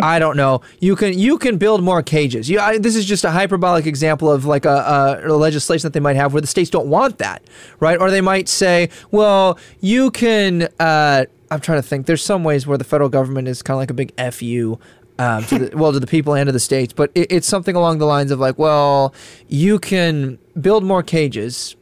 I don't know, you can you can build more cages. You, I, this is just a hyperbolic example of like a, a legislation that they might have where the states don't want that, right? Or they might say, well, you can. Uh, I'm trying to think. There's some ways where the federal government is kind of like a big fu um, to the, well to the people and to the states, but it, it's something along the lines of like, well, you can build more cages,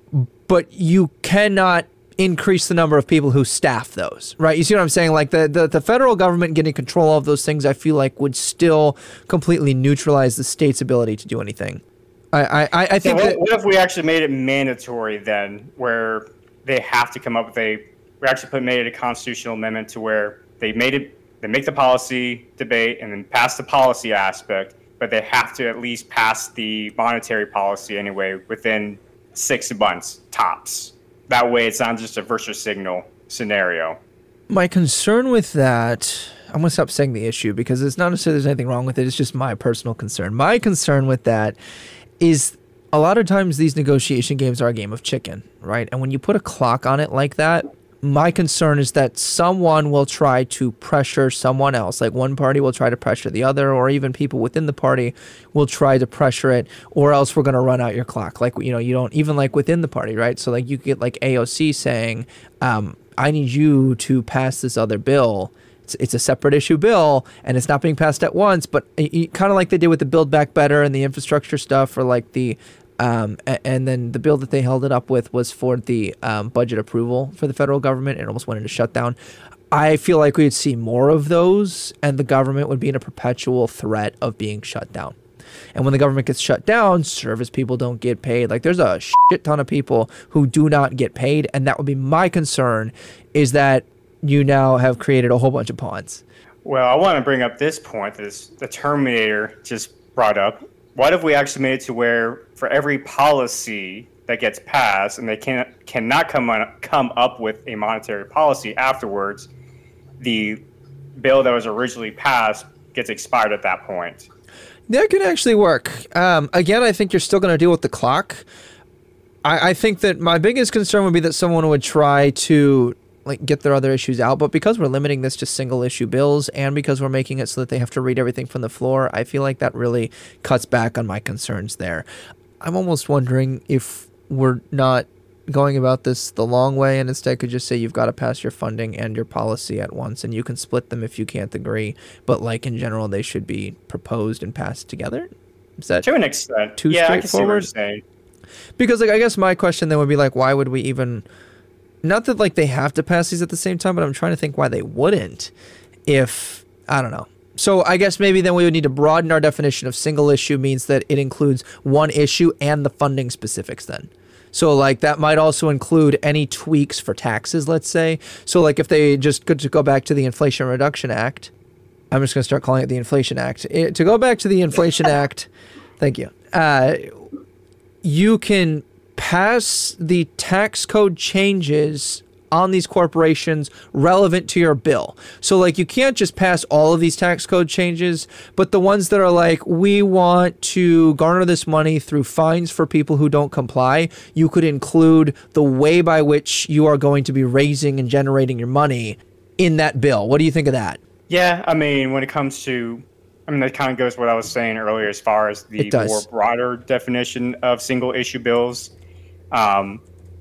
but you cannot increase the number of people who staff those, right? You see what I'm saying? Like the, the, the federal government getting control of those things, I feel like would still completely neutralize the state's ability to do anything. I, I, I I So think what, that, what if we actually made it mandatory then, where they have to come up with a? We actually put made it a constitutional amendment to where they made it. They make the policy debate and then pass the policy aspect, but they have to at least pass the monetary policy anyway within six months tops. That way, it's not just a virtue signal scenario. my concern with that i'm to stop saying the issue because it's not necessarily there's anything wrong with it it's just my personal concern my concern with that is a lot of times these negotiation games are a game of chicken right and when you put a clock on it like that my concern is that someone will try to pressure someone else. Like one party will try to pressure the other or even people within the party will try to pressure it or else we're going to run out your clock. Like you know you don't even like within the party right? So like you get like aoc saying um, i need you to pass this other bill. It's, it's a separate issue bill and it's not being passed at once but kind of like they did with the build back better and the infrastructure stuff or like the um, and then the bill that they held it up with was for the um, budget approval for the federal government. It almost went into shutdown. I feel like we'd see more of those, and the government would be in a perpetual threat of being shut down. And when the government gets shut down, service people don't get paid. Like there's a shit ton of people who do not get paid, and that would be my concern. Is that you now have created a whole bunch of pawns. Well, I want to bring up this point that the Terminator just brought up. What if we actually made it to where for every policy that gets passed and they can cannot come on, come up with a monetary policy afterwards, the bill that was originally passed gets expired at that point. That could actually work. Um, again, I think you're still going to deal with the clock. I, I think that my biggest concern would be that someone would try to like get their other issues out, but because we're limiting this to single issue bills and because we're making it so that they have to read everything from the floor, I feel like that really cuts back on my concerns there. I'm almost wondering if we're not going about this the long way and instead could just say you've got to pass your funding and your policy at once and you can split them if you can't agree but like in general they should be proposed and passed together Is that to an extent too yeah, I can see what you're straightforward? because like I guess my question then would be like, why would we even? Not that like they have to pass these at the same time, but I'm trying to think why they wouldn't. If I don't know. So I guess maybe then we would need to broaden our definition of single issue means that it includes one issue and the funding specifics then. So like that might also include any tweaks for taxes, let's say. So like if they just could to go back to the Inflation Reduction Act, I'm just going to start calling it the Inflation Act. It- to go back to the Inflation Act, thank you. Uh, you can pass the tax code changes on these corporations relevant to your bill. So like you can't just pass all of these tax code changes, but the ones that are like we want to garner this money through fines for people who don't comply, you could include the way by which you are going to be raising and generating your money in that bill. What do you think of that? Yeah, I mean, when it comes to, I mean, that kind of goes what I was saying earlier as far as the more broader definition of single issue bills. Um,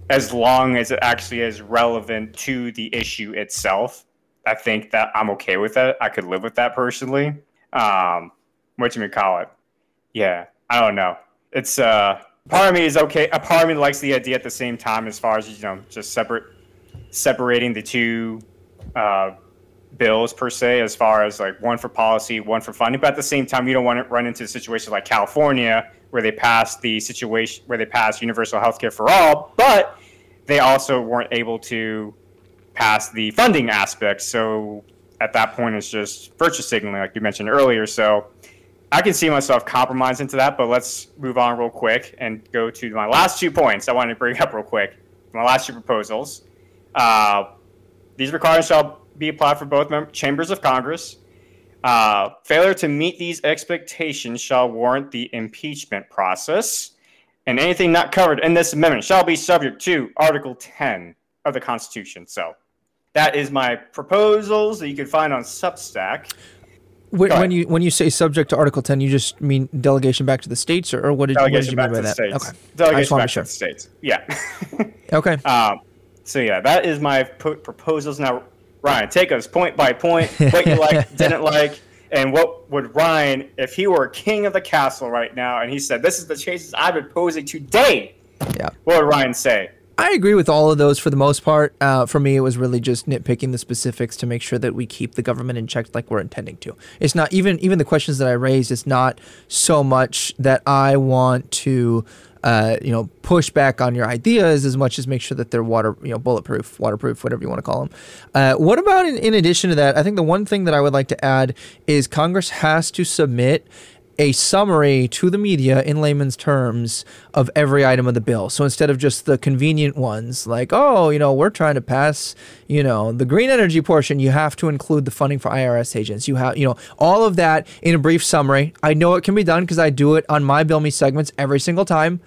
as long as it actually is relevant to the issue itself, I think that I'm okay with that. I could live with that personally. Um, what you call it? Yeah, I don't know. It's uh, part of me is okay. A part of me likes the idea at the same time, as far as you know, just separate, separating the two uh, bills per se, as far as like one for policy, one for funding. But at the same time, you don't want to run into a situation like California where they passed the situation where they passed universal health care for all, but they also weren't able to pass the funding aspect. So at that point, it's just virtue signaling, like you mentioned earlier. So I can see myself compromising to that, but let's move on real quick and go to my last two points I wanted to bring up real quick. My last two proposals. Uh, these requirements shall be applied for both mem- chambers of Congress. Uh, failure to meet these expectations shall warrant the impeachment process, and anything not covered in this amendment shall be subject to Article 10 of the Constitution. So, that is my proposals that you can find on Substack. When, when you when you say subject to Article 10, you just mean delegation back to the states, or, or what did, what did you back mean to by the that? states. Okay, Delegation back to to the states. Yeah. Okay, Um, so yeah, that is my po- proposals. Now, Ryan, take us point by point. What you like, didn't like, and what would Ryan, if he were king of the castle right now, and he said, "This is the changes I'm proposing today," yeah. what would Ryan say? I agree with all of those for the most part. Uh, for me, it was really just nitpicking the specifics to make sure that we keep the government in check like we're intending to. It's not even even the questions that I raised. It's not so much that I want to, uh, you know, push back on your ideas as much as make sure that they're water, you know, bulletproof, waterproof, whatever you want to call them. Uh, what about in, in addition to that? I think the one thing that I would like to add is Congress has to submit a summary to the media in layman's terms of every item of the bill. So instead of just the convenient ones like, oh, you know, we're trying to pass, you know, the green energy portion, you have to include the funding for IRS agents. You have, you know, all of that in a brief summary. I know it can be done because I do it on my Bill Me segments every single time.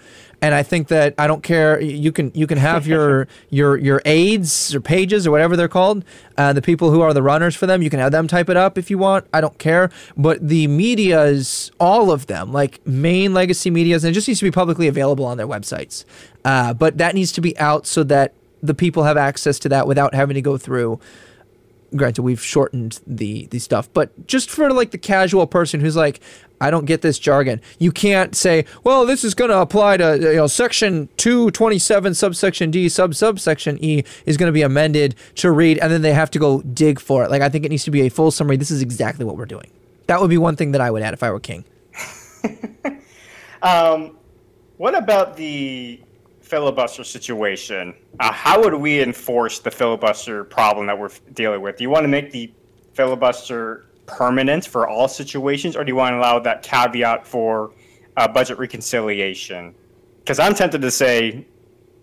And I think that I don't care. You can you can have your your your aides or pages or whatever they're called, uh, the people who are the runners for them. You can have them type it up if you want. I don't care. But the media's, all of them, like main legacy media's, and it just needs to be publicly available on their websites. Uh, but that needs to be out so that the people have access to that without having to go through granted we've shortened the the stuff but just for like the casual person who's like i don't get this jargon. You can't say well this is going to apply to you know section 227 subsection d sub subsection e is going to be amended to read and then they have to go dig for it. Like i think it needs to be a full summary. This is exactly what we're doing. That would be one thing that i would add if i were king. Um, what about the filibuster situation? Uh, how would we enforce the filibuster problem that we're dealing with? Do you want to make the filibuster permanent for all situations, or do you want to allow that caveat for uh, budget reconciliation? Because I'm tempted to say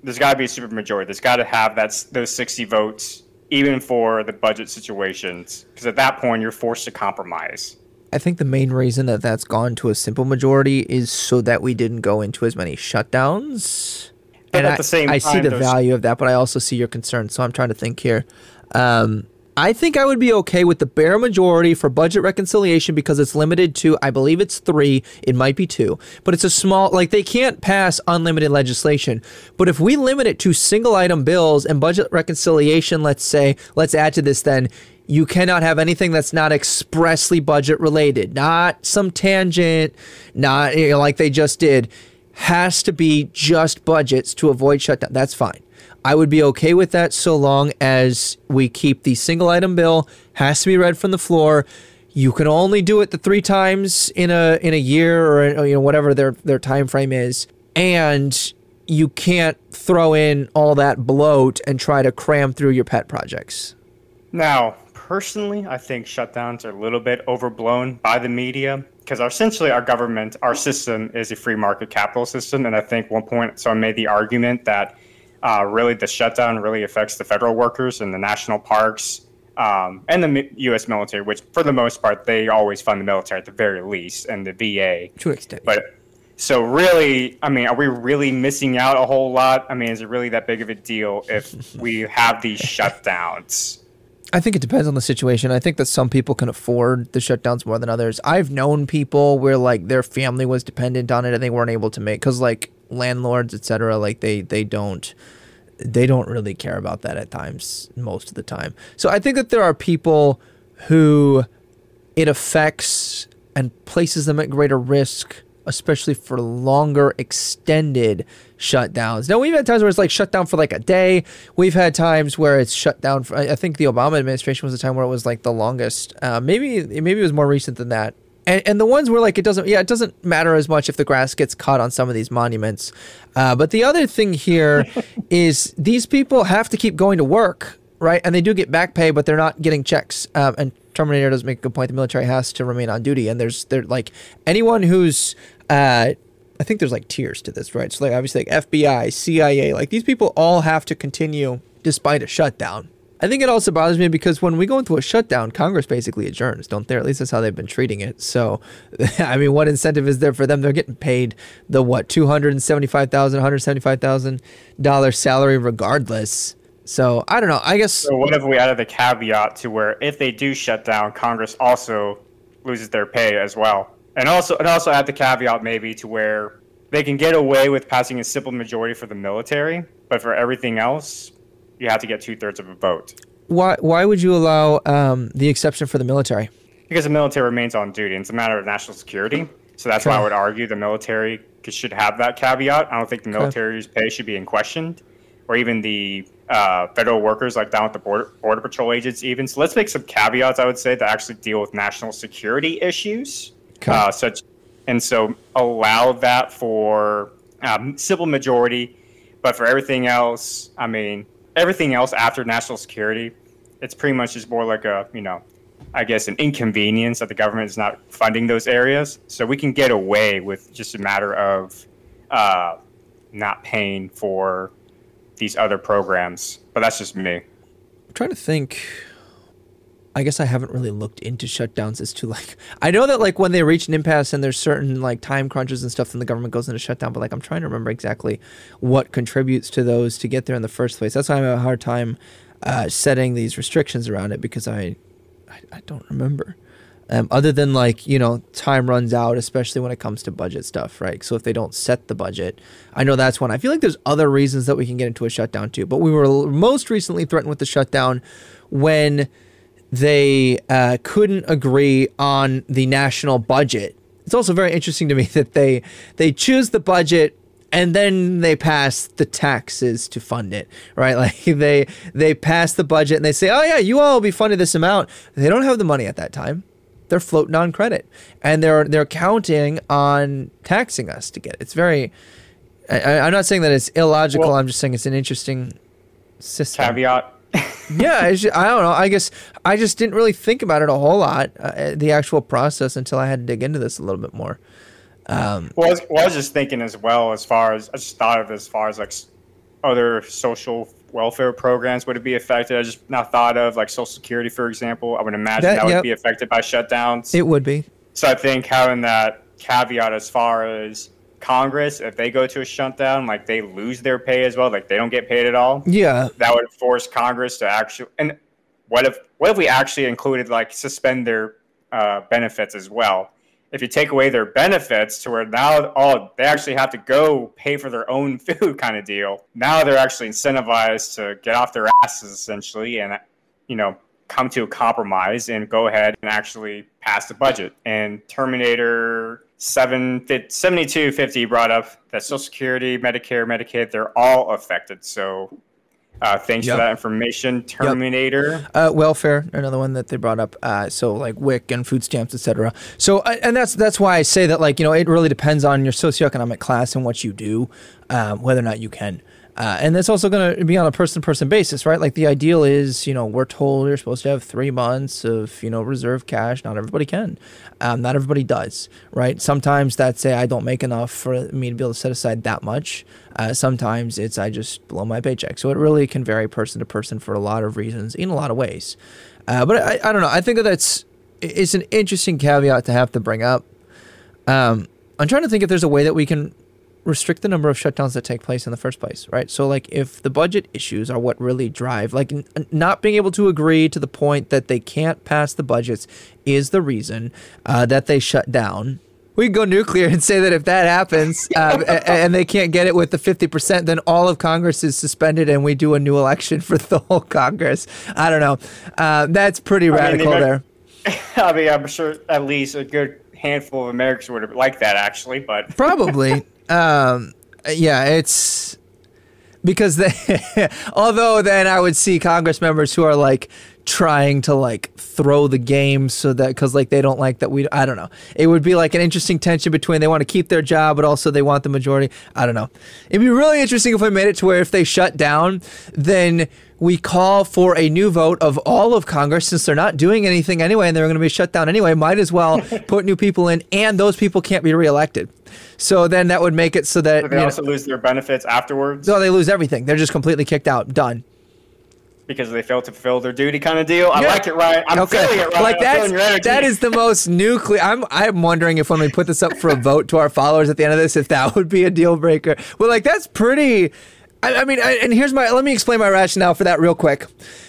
there's got to be a supermajority. There's got to have that those 60 votes, even for the budget situations. Because at that point, you're forced to compromise. I think the main reason that that's gone to a simple majority is so that we didn't go into as many shutdowns. But and at I, the same I see the value of that, but I also see your concern. So I'm trying to think here. Um, I think I would be okay with the bare majority for budget reconciliation because it's limited to, I believe it's three, it might be two, but it's a small, like they can't pass unlimited legislation. But if we limit it to single item bills and budget reconciliation, let's say, let's add to this then, You cannot have anything that's not expressly budget related, not some tangent, not you know, like they just did. Has to be just budgets to avoid shutdown. That's fine. I would be okay with that so long as we keep the single item bill has to be read from the floor. You can only do it the three times in a in a year or you know whatever their their time frame is, and you can't throw in all that bloat and try to cram through your pet projects. Now, personally, I think shutdowns are a little bit overblown by the media because essentially our government, our system is a free market capital system. And I think one point someone made the argument that uh, really the shutdown really affects the federal workers and the national parks um, and the U.S. military, which for the most part they always fund the military at the very least, and the VA to extent. But so really, I mean, are we really missing out a whole lot? I mean, is it really that big of a deal if we have these shutdowns? I think it depends on the situation. I think that some people can afford the shutdowns more than others. I've known people where like their family was dependent on it and they weren't able to make because like landlords, etc. Like they they don't they don't really care about that at times most of the time. So I think that there are people who it affects and places them at greater risk especially for longer extended shutdowns. Now we've had times where it's like shut down for like a day. We've had times where it's shut down. For, I think the Obama administration was the time where it was like the longest. Uh, maybe maybe it was more recent than that. And, and the ones where like it doesn't yeah it doesn't matter as much if the grass gets cut on some of these monuments. Uh, but the other thing here is these people have to keep going to work right? And they do get back pay, but they're not getting checks. Um, and Terminator does make a good point. The military has to remain on duty, and there's there like anyone who's uh, I think there's like tiers to this, right? So like obviously like FBI, CIA, like these people all have to continue despite a shutdown. I think it also bothers me because when we go into a shutdown, Congress basically adjourns, don't they? At least that's how they've been treating it. So, I mean, what incentive is there for them? They're getting paid the what two hundred and seventy five thousand, hundred seventy five thousand dollar salary regardless. So I don't know. I guess. So what if we added the caveat to where if they do shut down, Congress also loses their pay as well? And also and also add the caveat maybe to where they can get away with passing a simple majority for the military, but for everything else, you have to get two thirds of a vote. Why why would you allow um, the exception for the military? Because the military remains on duty. And it's a matter of national security. So that's okay. why I would argue the military should have that caveat. I don't think the military's okay. pay should be in question, or even the uh, federal workers like down at the border, border patrol agents even. So let's make some caveats. I would say that actually deal with national security issues Okay. Uh, such and so allow that for um, civil majority, but for everything else, I mean, everything else after national security, it's pretty much just more like a you know, I guess an inconvenience that the government is not funding those areas. So we can get away with just a matter of uh, not paying for these other programs. But that's just me. I'm trying to think I guess I haven't really looked into shutdowns as to like I know that like when they reach an impasse and there's certain like time crunches and stuff, then the government goes into shutdown. But like I'm trying to remember exactly what contributes to those to get there in the first place. That's why I have a hard time uh, setting these restrictions around it because I I, I don't remember. Um, other than like you know time runs out especially when it comes to budget stuff right so if they don't set the budget i know that's one i feel like there's other reasons that we can get into a shutdown too but we were most recently threatened with the shutdown when they uh, couldn't agree on the national budget. It's also very interesting to me that they they choose the budget and then they pass the taxes to fund it, right? Like they they pass the budget and they say, "Oh yeah, you all will be funding this amount." They don't have the money at that time. They're floating on credit, and they're they're counting on taxing us to get it. It's very. I, am not saying that it's illogical. Well, I'm just saying it's an interesting system. Caveat yeah, just, I don't know. I guess I just didn't really think about it a whole lot, uh, the actual process, until I had to dig into this a little bit more. Um, well, I was, well, I was just thinking as well, as far as I just thought of as far as like other social welfare programs would it be affected? I just not thought of like Social Security, for example. I would imagine that, that would yep. be affected by shutdowns. It would be. So I think having that caveat as far as Congress, if they go to a shutdown, like they lose their pay as well, like they don't get paid at all. Yeah, that would force Congress to actually. And what if what if we actually included like suspend their uh, benefits as well? If you take away their benefits to where now all they actually have to go pay for their own food kind of deal. Now they're actually incentivized to get off their asses essentially, and you know come to a compromise and go ahead and actually pass the budget. And Terminator 7, 7250 brought up that Social Security, Medicare, Medicaid, they're all affected. So uh, thanks yep. for that information, Terminator. Yep. Uh, welfare, another one that they brought up. Uh, so like WIC and food stamps, etc. So uh, and that's that's why I say that like you know it really depends on your socioeconomic class and what you do, um, whether or not you can uh, and that's also going to be on a person to person basis, right? Like the ideal is, you know, we're told you're supposed to have three months of, you know, reserve cash. Not everybody can. Um, not everybody does, right? Sometimes that's say I don't make enough for me to be able to set aside that much. Uh, sometimes it's I just blow my paycheck. So it really can vary person to person for a lot of reasons in a lot of ways. Uh, but I, I don't know. I think that that's it's an interesting caveat to have to bring up. Um, I'm trying to think if there's a way that we can restrict the number of shutdowns that take place in the first place, right? So, like, if the budget issues are what really drive, like, n- not being able to agree to the point that they can't pass the budgets is the reason uh, that they shut down. We can go nuclear and say that if that happens uh, and they can't get it with the 50%, then all of Congress is suspended and we do a new election for the whole Congress. I don't know. Uh, that's pretty radical I mean, there. I mean, I'm sure at least a good handful of Americans would have liked that, actually, but. Probably. Um, yeah, it's because they, although then I would see Congress members who are like trying to like throw the game so that because like they don't like that we I don't know. It would be like an interesting tension between they want to keep their job but also they want the majority. I don't know. It'd be really interesting if we made it to where if they shut down then we call for a new vote of all of Congress since they're not doing anything anyway and they're going to be shut down anyway might as well put new people in and those people can't be reelected so then that would make it so that but they also know, lose their benefits afterwards. No, they lose everything. They're just completely kicked out. Done. Because they failed to fulfill their duty, kind of deal. I yeah. like it, Ryan. I'm okay. feeling it, Ryan. Like that's that is the most nuclear. I'm I'm wondering if when we put this up for a vote to our followers at the end of this, if that would be a deal breaker. Well, like that's pretty. I, I mean, I, and here's my. Let me explain my rationale for that real quick.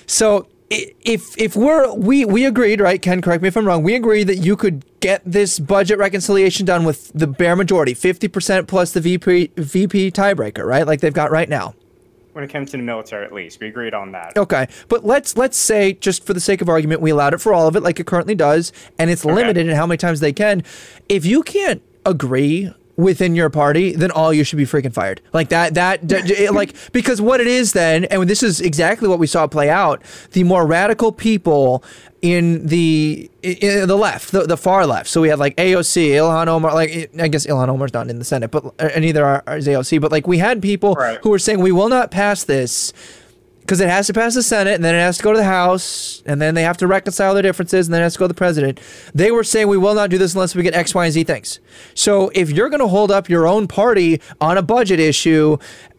So if if we're we we agreed right ken correct me if i'm wrong we agreed that you could get this budget reconciliation done with the bare majority 50% plus the vp vp tiebreaker right like they've got right now when it comes to the military at least we agreed on that okay but let's let's say just for the sake of argument we allowed it for all of it like it currently does and it's okay. limited in how many times they can if you can't agree within your party, then all you should be freaking fired. Like that, that, that like, because what it is then, and this is exactly what we saw play out, the more radical people in the in the left, the, the far left. So we had like AOC, Ilhan Omar, like I guess Ilhan Omar's not in the Senate, but uh, and neither are, is AOC. But like we had people right. who were saying we will not pass this because it has to pass the Senate and then it has to go to the House and then they have to reconcile their differences and then it has to go to the president. They were saying we will not do this unless we get X, Y, and Z things. So if you're going to hold up your own party on a budget issue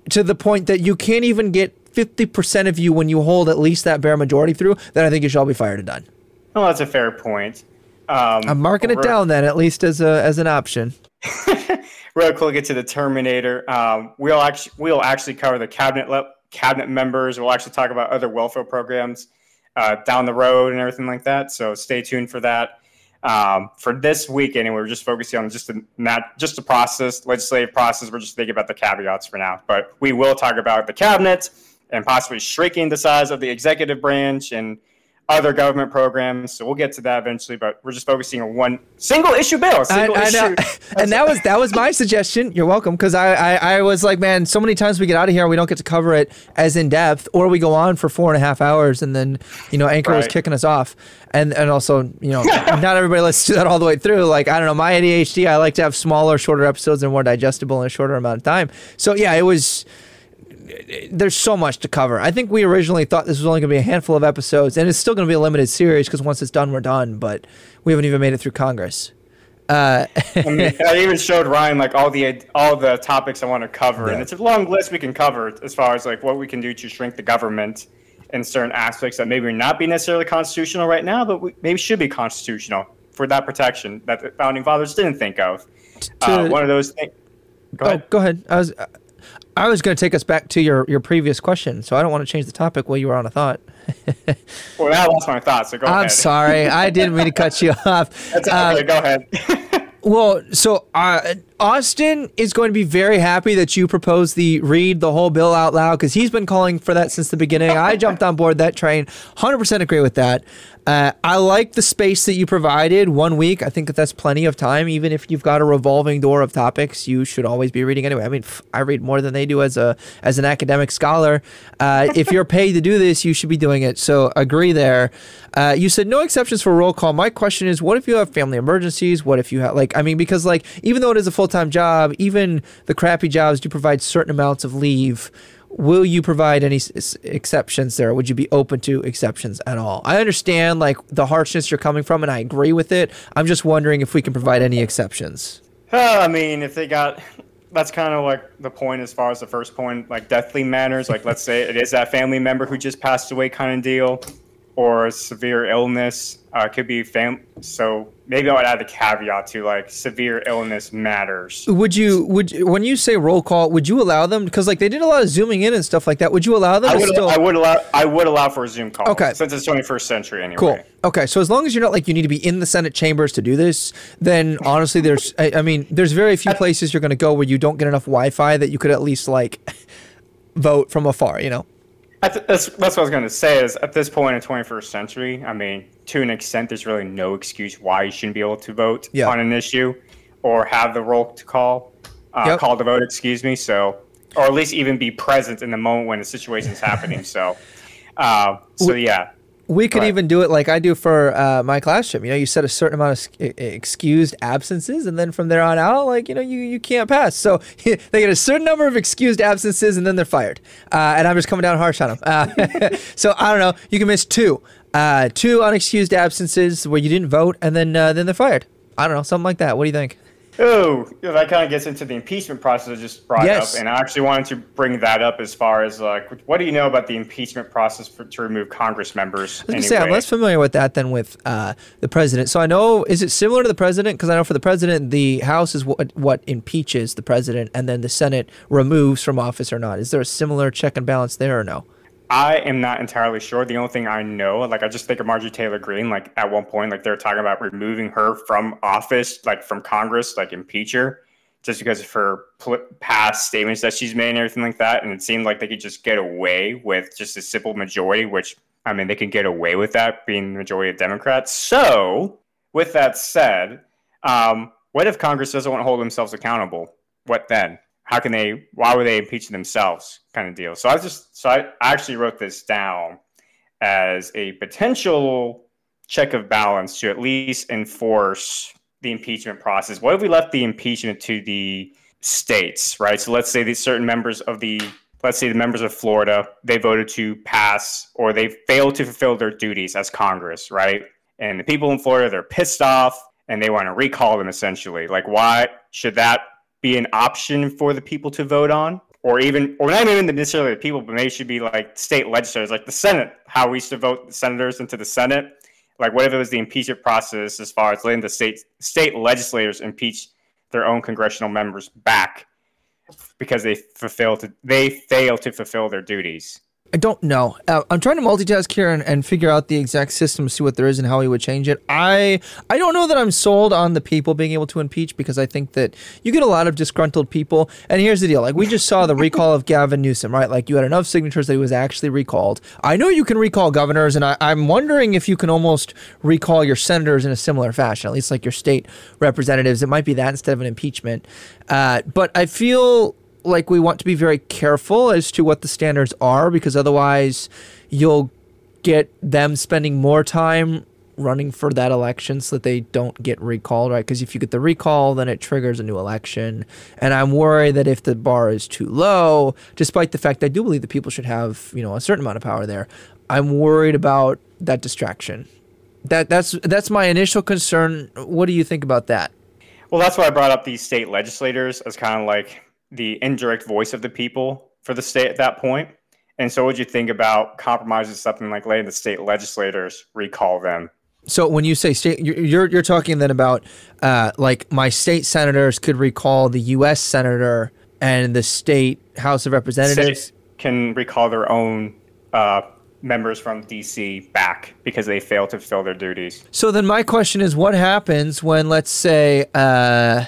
to the point that you can't even get 50% of you when you hold at least that bare majority through, then I think you should all be fired and done. Well, that's a fair point. Um, I'm marking it down then, at least as a as an option. Real quick, get to the Terminator. Um, we'll actually we'll actually cover the cabinet le- cabinet members. We'll actually talk about other welfare programs uh, down the road and everything like that. So stay tuned for that. Um, for this week, anyway, we're just focusing on just the not just the process, legislative process. We're just thinking about the caveats for now, but we will talk about the cabinet and possibly shrinking the size of the executive branch and other government programs. So we'll get to that eventually, but we're just focusing on one single issue bill. Single I, I issue. and that was that was my suggestion. You're welcome, because I, I, I was like, man, so many times we get out of here, we don't get to cover it as in depth, or we go on for four and a half hours, and then you know Anchor right. was kicking us off, and and also you know not everybody lets us do that all the way through. Like I don't know, my ADHD, I like to have smaller, shorter episodes and more digestible in a shorter amount of time. So yeah, it was there's so much to cover. I think we originally thought this was only going to be a handful of episodes, and it's still going to be a limited series because once it's done, we're done. But we haven't even made it through Congress. Uh, I, mean, I, even showed Ryan like all the all the topics I want to cover, yeah. and it's a long list we can cover as far as like what we can do to shrink the government in certain aspects that maybe not be necessarily constitutional right now, but we, maybe should be constitutional for that protection that the founding fathers didn't think of. To, uh, one of those things. Go oh, ahead. go ahead. I was I was going to take us back to your, your previous question, so I don't want to change the topic while you were on a thought. well, I lost my thought, so go I'm ahead. I'm sorry. I didn't mean to cut you off. That's okay. Um, go ahead. well, so uh, Austin is going to be very happy that you proposed the read the whole bill out loud because he's been calling for that since the beginning. I jumped on board that train. 100% agree with that. Uh, I like the space that you provided one week. I think that that's plenty of time. Even if you've got a revolving door of topics, you should always be reading anyway. I mean, I read more than they do as a as an academic scholar. Uh, if you're paid to do this, you should be doing it. So agree there. Uh, you said no exceptions for roll call. My question is, what if you have family emergencies? What if you have like, I mean, because like even though it is a full time job, even the crappy jobs do provide certain amounts of leave will you provide any s- exceptions there? Would you be open to exceptions at all? I understand like the harshness you're coming from, and I agree with it. I'm just wondering if we can provide any exceptions. Uh, I mean, if they got, that's kind of like the point as far as the first point, like deathly matters. Like, let's say it is that family member who just passed away kind of deal, or severe illness. Uh, could be fam. So maybe I would add a caveat to like severe illness matters. Would you would when you say roll call, would you allow them because like they did a lot of zooming in and stuff like that? Would you allow them? I would, still... I would allow. I would allow for a Zoom call. Okay. Since it's 21st century anyway. Cool. Okay, so as long as you're not like you need to be in the Senate chambers to do this, then honestly, there's I, I mean, there's very few places you're going to go where you don't get enough Wi-Fi that you could at least like vote from afar. You know. Th- that's, that's what I was going to say. Is at this point in 21st century, I mean, to an extent, there's really no excuse why you shouldn't be able to vote Yeah. on an issue, or have the roll to call, uh, Yep. call to vote. Excuse me. So, or at least even be present in the moment when the situation's happening. So, uh, so yeah. We could even do it like I do for uh, my classroom. You know, you set a certain amount of excused absences, and then from there on out, like you know, you, you can't pass. So they get a certain number of excused absences, and then they're fired. Uh, and I'm just coming down harsh on them. Uh, so I don't know. You can miss two, uh, two unexcused absences where you didn't vote, and then uh, then they're fired. I don't know, something like that. What do you think? Oh, that kind of gets into the impeachment process I just brought Yes. up, and I actually wanted to bring that up as far as like, what do you know about the impeachment process for, to remove Congress members? I was gonna say I'm less familiar with that than with uh, the president. So I know is it similar to the president? Because I know for the president, the House is what what impeaches the president, and then the Senate removes from office or not. Is there a similar check and balance there or no? I am not entirely sure. The only thing I know, like I just think of Marjorie Taylor Greene, like at one point, like they're talking about removing her from office, like from Congress, like impeach her, just because of her past statements that she's made and everything like that. And it seemed like they could just get away with just a simple majority, which I mean, they can get away with that being the majority of Democrats. So, with that said, um, what if Congress doesn't want to hold themselves accountable? What then? How can they? Why would they impeach themselves? Kind of deal. So I just so I actually wrote this down as a potential check of balance to at least enforce the impeachment process. What if we left the impeachment to the states, right? So let's say these certain members of the let's say the members of Florida, they voted to pass or they failed to fulfill their duties as Congress, right? And the people in Florida, they're pissed off and they want to recall them essentially. Like, why should that be an option for the people to vote on? Or even, or not even necessarily the people, but maybe should be like state legislators, like the Senate, how we used to vote the senators into the Senate. Like, what if it was the impeachment process as far as letting the state state legislators impeach their own congressional members back because they fulfill to they fail to fulfill their duties. I don't know. Uh, I'm trying to multitask here and, and figure out the exact system, see what there is and how he would change it. I I don't know that I'm sold on the people being able to impeach because I think that you get a lot of disgruntled people. And here's the deal: like we just saw the recall of Gavin Newsom, right? Like you had enough signatures that he was actually recalled. I know you can recall governors, and I, I'm wondering if you can almost recall your senators in a similar fashion, at least like your state representatives. It might be that instead of an impeachment. Uh, but I feel like we want to be very careful as to what the standards are because otherwise you'll get them spending more time running for that election so that they don't get recalled right? Because if you get the recall then it triggers a new election. And i'm worried that if the bar is too low despite the fact i do believe that people should have you know a certain amount of power there i'm worried about that distraction. That that's that's my initial concern. What do you think about that? Well, that's why I brought up these state legislators as kind of like the indirect voice of the people for the state at that point. And so, what would you think about compromising something like letting the state legislators recall them? So when you say state, you're you're, you're talking then about uh, like my state senators could recall the U.S. senator and the state House of Representatives. States can recall their own uh, members from DC back because they fail to fulfill their duties. So then my question is, what happens when let's say uh,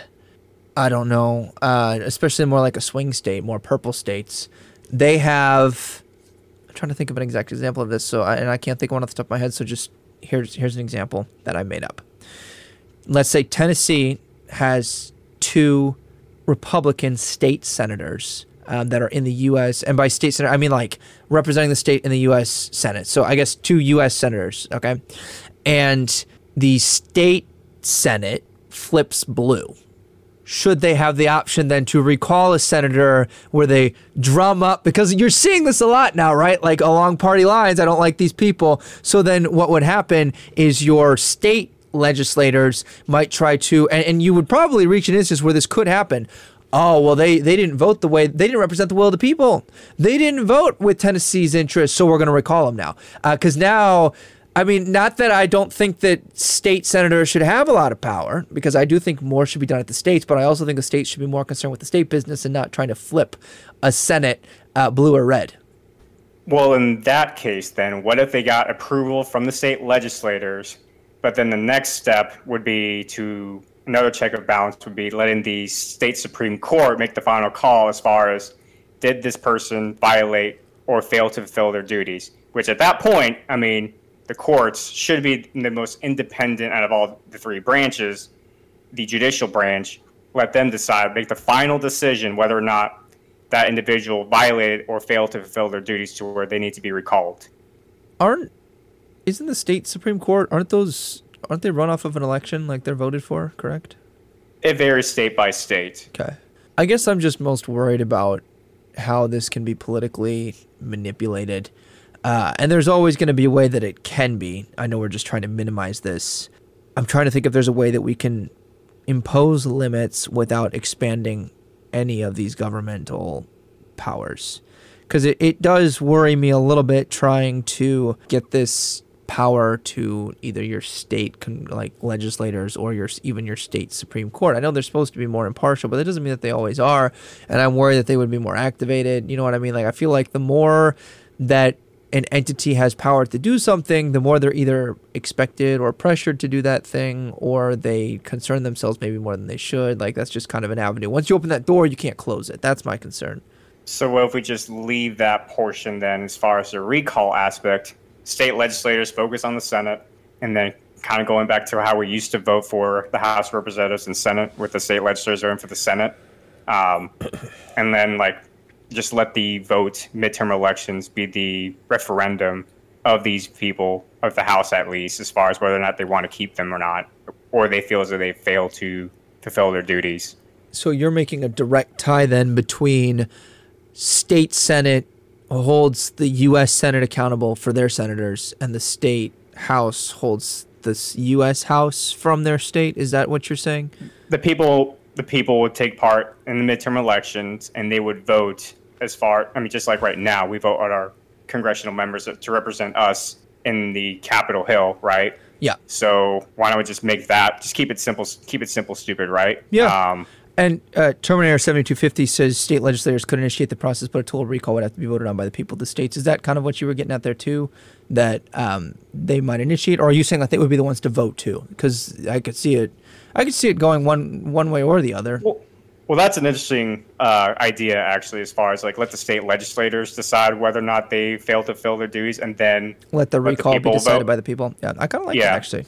I don't know, uh, especially more like a swing state, more purple states, they have. I'm trying to think of an exact example of this, so I, and I can't think of one off the top of my head. So just here's here's an example that I made up. Let's say Tennessee has two Republican state senators um, that are in the U.S. and by state senator I mean like representing the state in the U.S. Senate. So I guess two U.S. senators, okay, and the state Senate flips blue. Should they have the option then to recall a senator where they drum up because you're seeing this a lot now, right? Like along party lines, I don't like these people. So then what would happen is your state legislators might try to, and, and you would probably reach an instance where this could happen. Oh, well, they, they didn't vote the way, they didn't represent the will of the people. They didn't vote with Tennessee's interests, so we're going to recall them now. Because uh, now, I mean, not that I don't think that state senators should have a lot of power, because I do think more should be done at the states, but I also think the states should be more concerned with the state business and not trying to flip a Senate uh, blue or red. Well, in that case, then, what if they got approval from the state legislators but then the next step would be to another check of balance would be letting the state supreme court make the final call as far as did this person violate or fail to fulfill their duties. Which at that point, I mean, the courts should be the most independent out of all the three branches, the judicial branch. Let them decide, make the final decision whether or not that individual violated or failed to fulfill their duties to where they need to be recalled. Aren't isn't the state supreme court aren't those aren't they run off of an election like they're voted for correct it varies state by state okay i guess i'm just most worried about how this can be politically manipulated uh, and there's always going to be a way that it can be i know we're just trying to minimize this i'm trying to think if there's a way that we can impose limits without expanding any of these governmental powers because it, it does worry me a little bit trying to get this power to either your state con- like legislators or your even your state supreme court. I know they're supposed to be more impartial, but that doesn't mean that they always are. And I'm worried that they would be more activated. You know what I mean? Like I feel like the more that an entity has power to do something, the more they're either expected or pressured to do that thing, or they concern themselves maybe more than they should. Like that's just kind of an avenue. Once you open that door, you can't close it. That's my concern. So what if we just leave that portion then as far as the recall aspect state legislators focus on the Senate, and then kind of going back to how we used to vote for the House of Representatives and Senate, with the state legislators voting for the Senate, um, and then like just let the vote midterm elections be the referendum of these people of the House at least, as far as whether or not they want to keep them or not, or they feel as though they fail to fulfill their duties. So you're making a direct tie then between state Senate holds the U.S. Senate accountable for their senators, and the state House holds the U.S. House from their state. Is that what you're saying? The people, the people would take part in the midterm elections, and they would vote as far. I mean, just like right now, we vote on our congressional members to represent us in the Capitol Hill, right? Yeah. So why don't we just make that? Just keep it simple. Keep it simple, stupid, right? Yeah. Um, and uh, Terminator 7250 says state legislators could initiate the process, but a total recall would have to be voted on by the people of the states. Is that kind of what you were getting at there too? That um, they might initiate, or are you saying that they would be the ones to vote too? Because I could see it, I could see it going one one way or the other. Well, well that's an interesting uh, idea actually, as far as like let the state legislators decide whether or not they fail to fill their duties, and then let the recall let the be decided vote. by the people. Yeah, I kind of like yeah. that actually.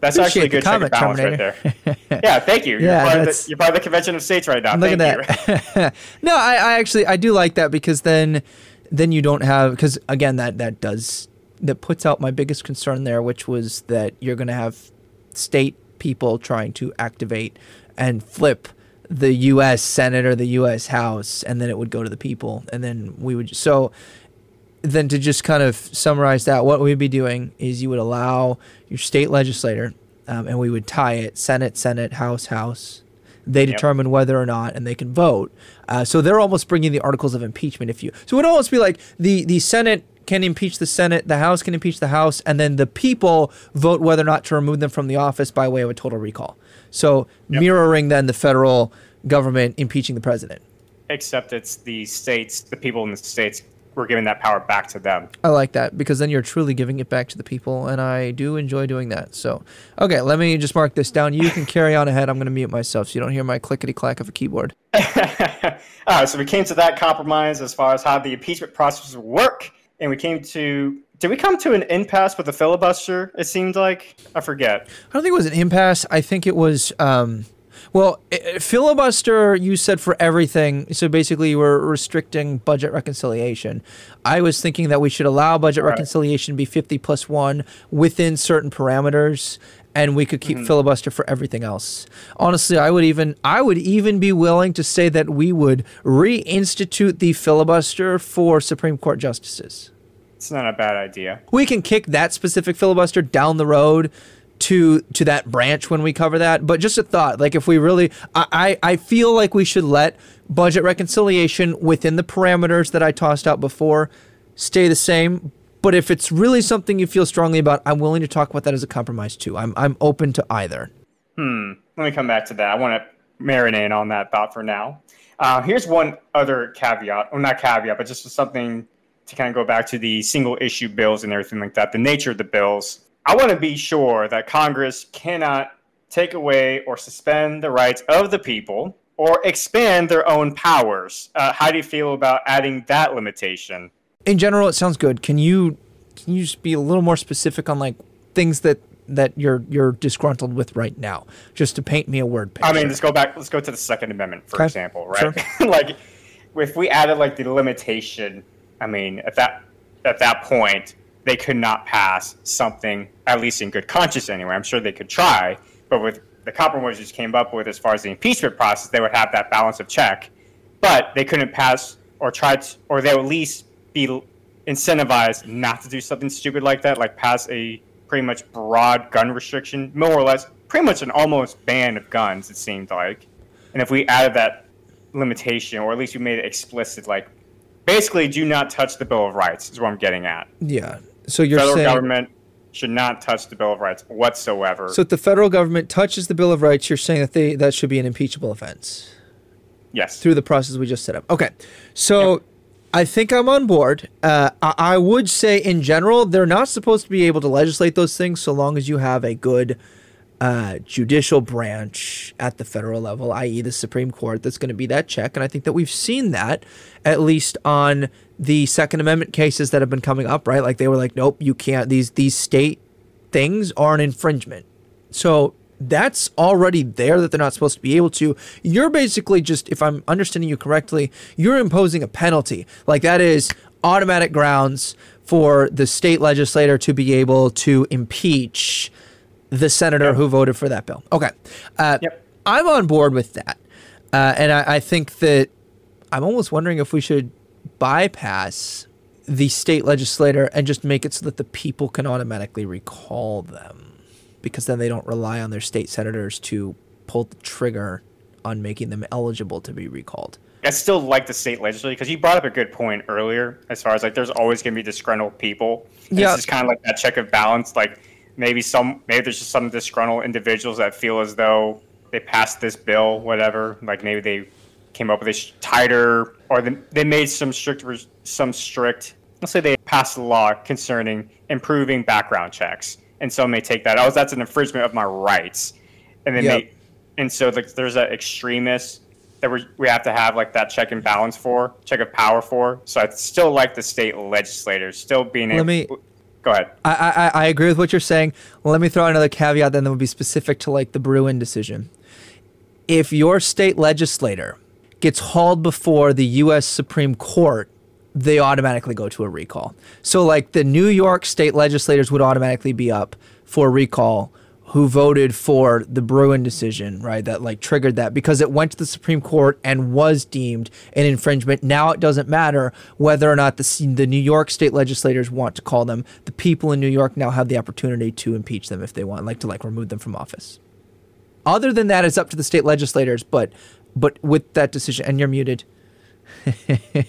That's actually a good comment, balance Terminator. right there. yeah, thank you. You're, yeah, part the, you're part of the Convention of States right now. Look thank at that. no, I, I actually I do like that because then then you don't have because again that that does that puts out my biggest concern there, which was that you're going to have state people trying to activate and flip the U.S. Senate or the U.S. House, and then it would go to the people, and then we would. So then to just kind of summarize that, what we'd be doing is you would allow your state legislator, um, and we would tie it Senate, Senate, House, House. They determine whether or not, and they can vote. Uh, so they're almost bringing the articles of impeachment. If you, so it would almost be like the the Senate can impeach the Senate, the House can impeach the House, and then the people vote whether or not to remove them from the office by way of a total recall. So yep. mirroring then the federal government impeaching the president. Except it's the states, the people in the states we're giving that power back to them. I like that because then you're truly giving it back to the people, and I do enjoy doing that. So, okay, let me just mark this down. You can carry on ahead. I'm going to mute myself so you don't hear my clickety clack of a keyboard. All right, uh, so we came to that compromise as far as how the impeachment process work, and we came to. Did we come to an impasse with the filibuster? It seemed like I forget. I don't think it was an impasse. I think it was. Um, well, filibuster, you said for everything. So basically, we're restricting budget reconciliation. I was thinking that we should allow budget right. reconciliation to be 50 plus one within certain parameters and we could keep mm-hmm. filibuster for everything else. Honestly, I would even I would even be willing to say that we would reinstitute the filibuster for Supreme Court justices. It's not a bad idea. We can kick that specific filibuster down the road to to that branch when we cover that. But just a thought, like if we really, I I feel like we should let budget reconciliation within the parameters that I tossed out before stay the same. But if it's really something you feel strongly about, I'm willing to talk about that as a compromise too. I'm I'm open to either. Hmm. Let me come back to that. I want to marinate on that thought for now. Uh, here's one other caveat, or not caveat, but just something to kind of go back to the single issue bills and everything like that. The nature of the bills. I want to be sure that Congress cannot take away or suspend the rights of the people or expand their own powers. Uh, how do you feel about adding that limitation? In general, it sounds good. Can you can you just be a little more specific on like things that that you're you're disgruntled with right now, just to paint me a word picture? I mean, let's go back. Let's go to the Second Amendment, for okay. example, right? Sure. like, if we added like the limitation, I mean, at that at that point, they could not pass something, at least in good conscience anyway. I'm sure they could try, but with the compromise just came up with as far as the impeachment process, they would have that balance of check, but they couldn't pass or try to, or they would at least be incentivized not to do something stupid like that, like pass a pretty much broad gun restriction, more or less, pretty much an almost ban of guns, it seemed like. And if we added that limitation, or at least we made it explicit, like basically do not touch the Bill of Rights, is what I'm getting at. Yeah. So you're federal saying government should not touch the Bill of Rights whatsoever. So if the federal government touches the Bill of Rights, you're saying that they that should be an impeachable offense. Yes. Through the process we just set up. Okay. So yep. I think I'm on board. Uh, I, I would say in general, they're not supposed to be able to legislate those things so long as you have a good uh, judicial branch at the federal level, i.e., the Supreme Court, that's going to be that check. And I think that we've seen that at least on the Second Amendment cases that have been coming up, right? Like they were like, nope, you can't. These these state things are an infringement. So that's already there that they're not supposed to be able to. You're basically just, if I'm understanding you correctly, you're imposing a penalty. Like that is automatic grounds for the state legislator to be able to impeach the senator yep. who voted for that bill. Okay. Uh, yep. I'm on board with that. Uh, and I, I think that I'm almost wondering if we should bypass the state legislator and just make it so that the people can automatically recall them because then they don't rely on their state senators to pull the trigger on making them eligible to be recalled. I still like the state legislature because you brought up a good point earlier as far as like there's always going to be disgruntled people. Yeah. This is kind of like that check of balance. Like maybe some maybe there's just some disgruntled individuals that feel as though they passed this bill, whatever. Like maybe they came up with a tighter, or they, they made some strict some strict. Let's say they passed a law concerning improving background checks, and some may take that. Oh, that's an infringement of my rights, and then yep. they, and so like there's that extremist that we we have to have like that check and balance for, check of power for. So I still like the state legislators still being Let able. Me- Go ahead. I, I, I agree with what you're saying. Let me throw another caveat then that would be specific to like the Bruen decision. If your state legislator gets hauled before the U.S. Supreme Court, they automatically go to a recall. So, like the New York state legislators would automatically be up for recall who voted for the Bruen decision, right? That like triggered that because it went to the Supreme Court and was deemed an infringement. Now it doesn't matter whether or not the the New York state legislators want to call them. The people in New York now have the opportunity to impeach them if they want, like to like remove them from office. Other than that, it's up to the state legislators. But but with that decision, and you're muted.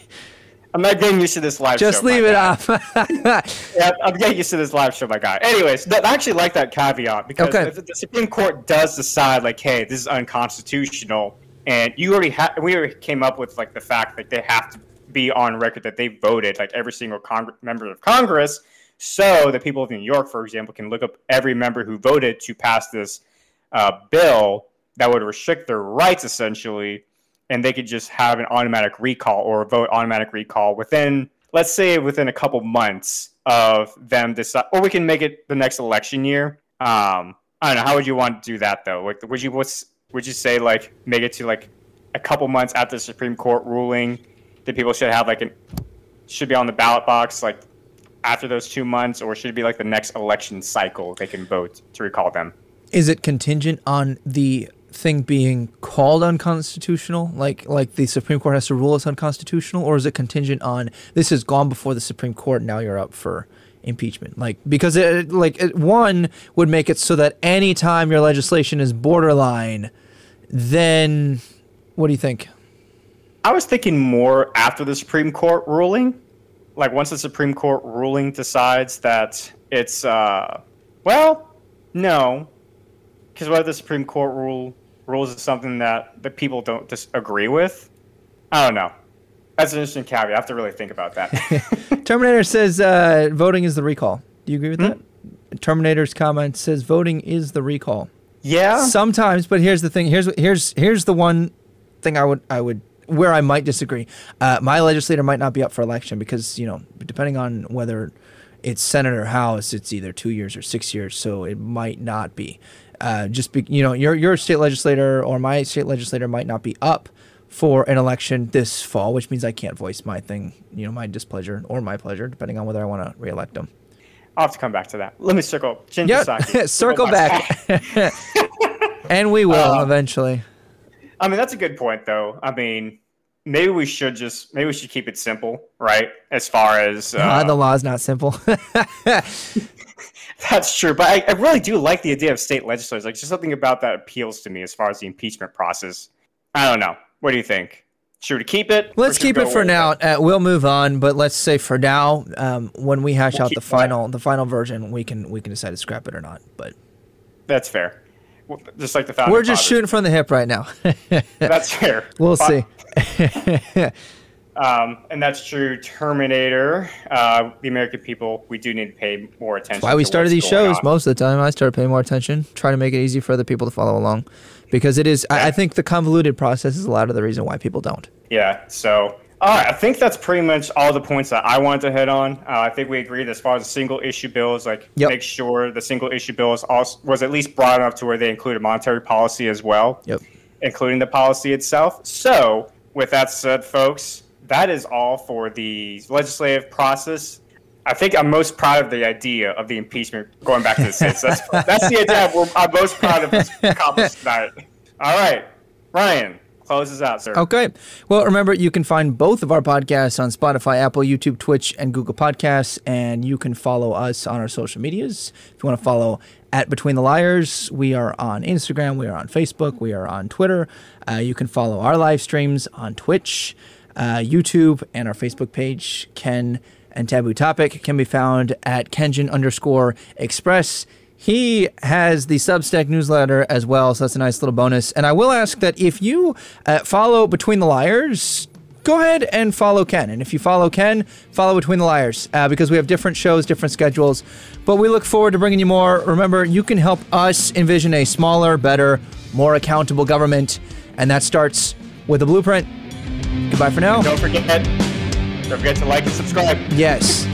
I'm not getting used to this live Just show. Just leave it guy. off. yeah, I'm getting used to this live show, my guy. Anyways, I actually like that caveat because okay. if the Supreme Court does decide, like, hey, this is unconstitutional, and you already have, we already came up with like the fact that they have to be on record that they voted like every single Cong- member of Congress, so the people of New York, for example, can look up every member who voted to pass this uh, bill that would restrict their rights essentially, and they could just have an automatic recall or vote automatic recall within, let's say, within a couple months of them decide, or we can make it the next election year. Um, I don't know. How would you want to do that though? Like, would you what's would you say like make it to like a couple months after the Supreme Court ruling that people should have like an should be on the ballot box like after those two months, or should it be like the next election cycle they can vote to recall them? Is it contingent on the thing being called unconstitutional, like like the Supreme Court has to rule it's unconstitutional, or is it contingent on this has gone before the Supreme Court, now you're up for impeachment? Like because it like it, one would make it so that anytime your legislation is borderline, then what do you think? I was thinking more after the Supreme Court ruling, like once the Supreme Court ruling decides that it's uh, well, no, because what if the Supreme Court rule rules is something that the people don't disagree with? I don't know. That's an interesting caveat. I have to really think about that. Terminator says uh, voting is the recall. Do you agree with that? Terminator's comment says voting is the recall. yeah. Sometimes, but here's the thing. Here's here's here's the one thing I would I would where I might disagree. Uh, my legislator might not be up for election because you know depending on whether it's Senate or House, it's either two years or six years, so it might not be. Uh, just be, you know your your state legislator or my state legislator might not be up for an election this fall, which means I can't voice my thing, you know, my displeasure or my pleasure, depending on whether I want to reelect them. I'll have to come back to that. Let me circle. Yeah, Shinjisaki. circle back, and we will Uh, eventually. I mean, that's a good point, though. I mean, maybe we should just maybe we should keep it simple, right? As far as uh, Ah, the law is not simple. That's true, but I, I really do like the idea of state legislators. Like, just something about that appeals to me as far as the impeachment process. I don't know. What do you think? Should we keep it? Let's keep it for now. Uh, we'll move on, but let's say for now, um, when we hash We'll out the final, the final version, we can we can decide to scrap it or not. But That's fair. Just like the founding we're just fathers. shooting from the hip right now. That's fair. we'll see. Um, and that's true. Terminator. Uh, the American people, we do need to pay more attention. Why we started these shows on. most of the time. I started paying more attention, trying to make it easy for other people to follow along, because it is. I, I think the convoluted process is a lot of the reason why people don't. Yeah. So, all right. I think that's pretty much all the points that I wanted to hit on. Uh, I think we agreed as far as the single issue bills, like Yep. make sure the single issue bill is also, was at least broad enough to where they included monetary policy as well, Yep. including the policy itself. So, with that said, folks, that is all for the legislative process. I think I'm most proud of the idea of the impeachment going back to the states. That's that's the idea we're, I'm most proud of this accomplished tonight. All right, Ryan, closes out, sir. Okay. Well, remember, you can find both of our podcasts on Spotify, Apple, YouTube, Twitch, and Google Podcasts. And you can follow us on our social medias. If you want to follow at Between the Liars, we are on Instagram, we are on Facebook, we are on Twitter. Uh, you can follow our live streams on Twitch, uh, YouTube, and our Facebook page. Ken and Taboo Topic can be found at Kenjin underscore Express. He has the Substack newsletter as well, so that's a nice little bonus. And I will ask that if you uh, follow Between the Liars, go ahead and follow Ken. And if you follow Ken, follow Between the Liars uh, because we have different shows, different schedules. But we look forward to bringing you more. Remember, you can help us envision a smaller, better, more accountable government. And that starts with a blueprint. Goodbye for now. Don't forget, don't forget to like and subscribe. Yes.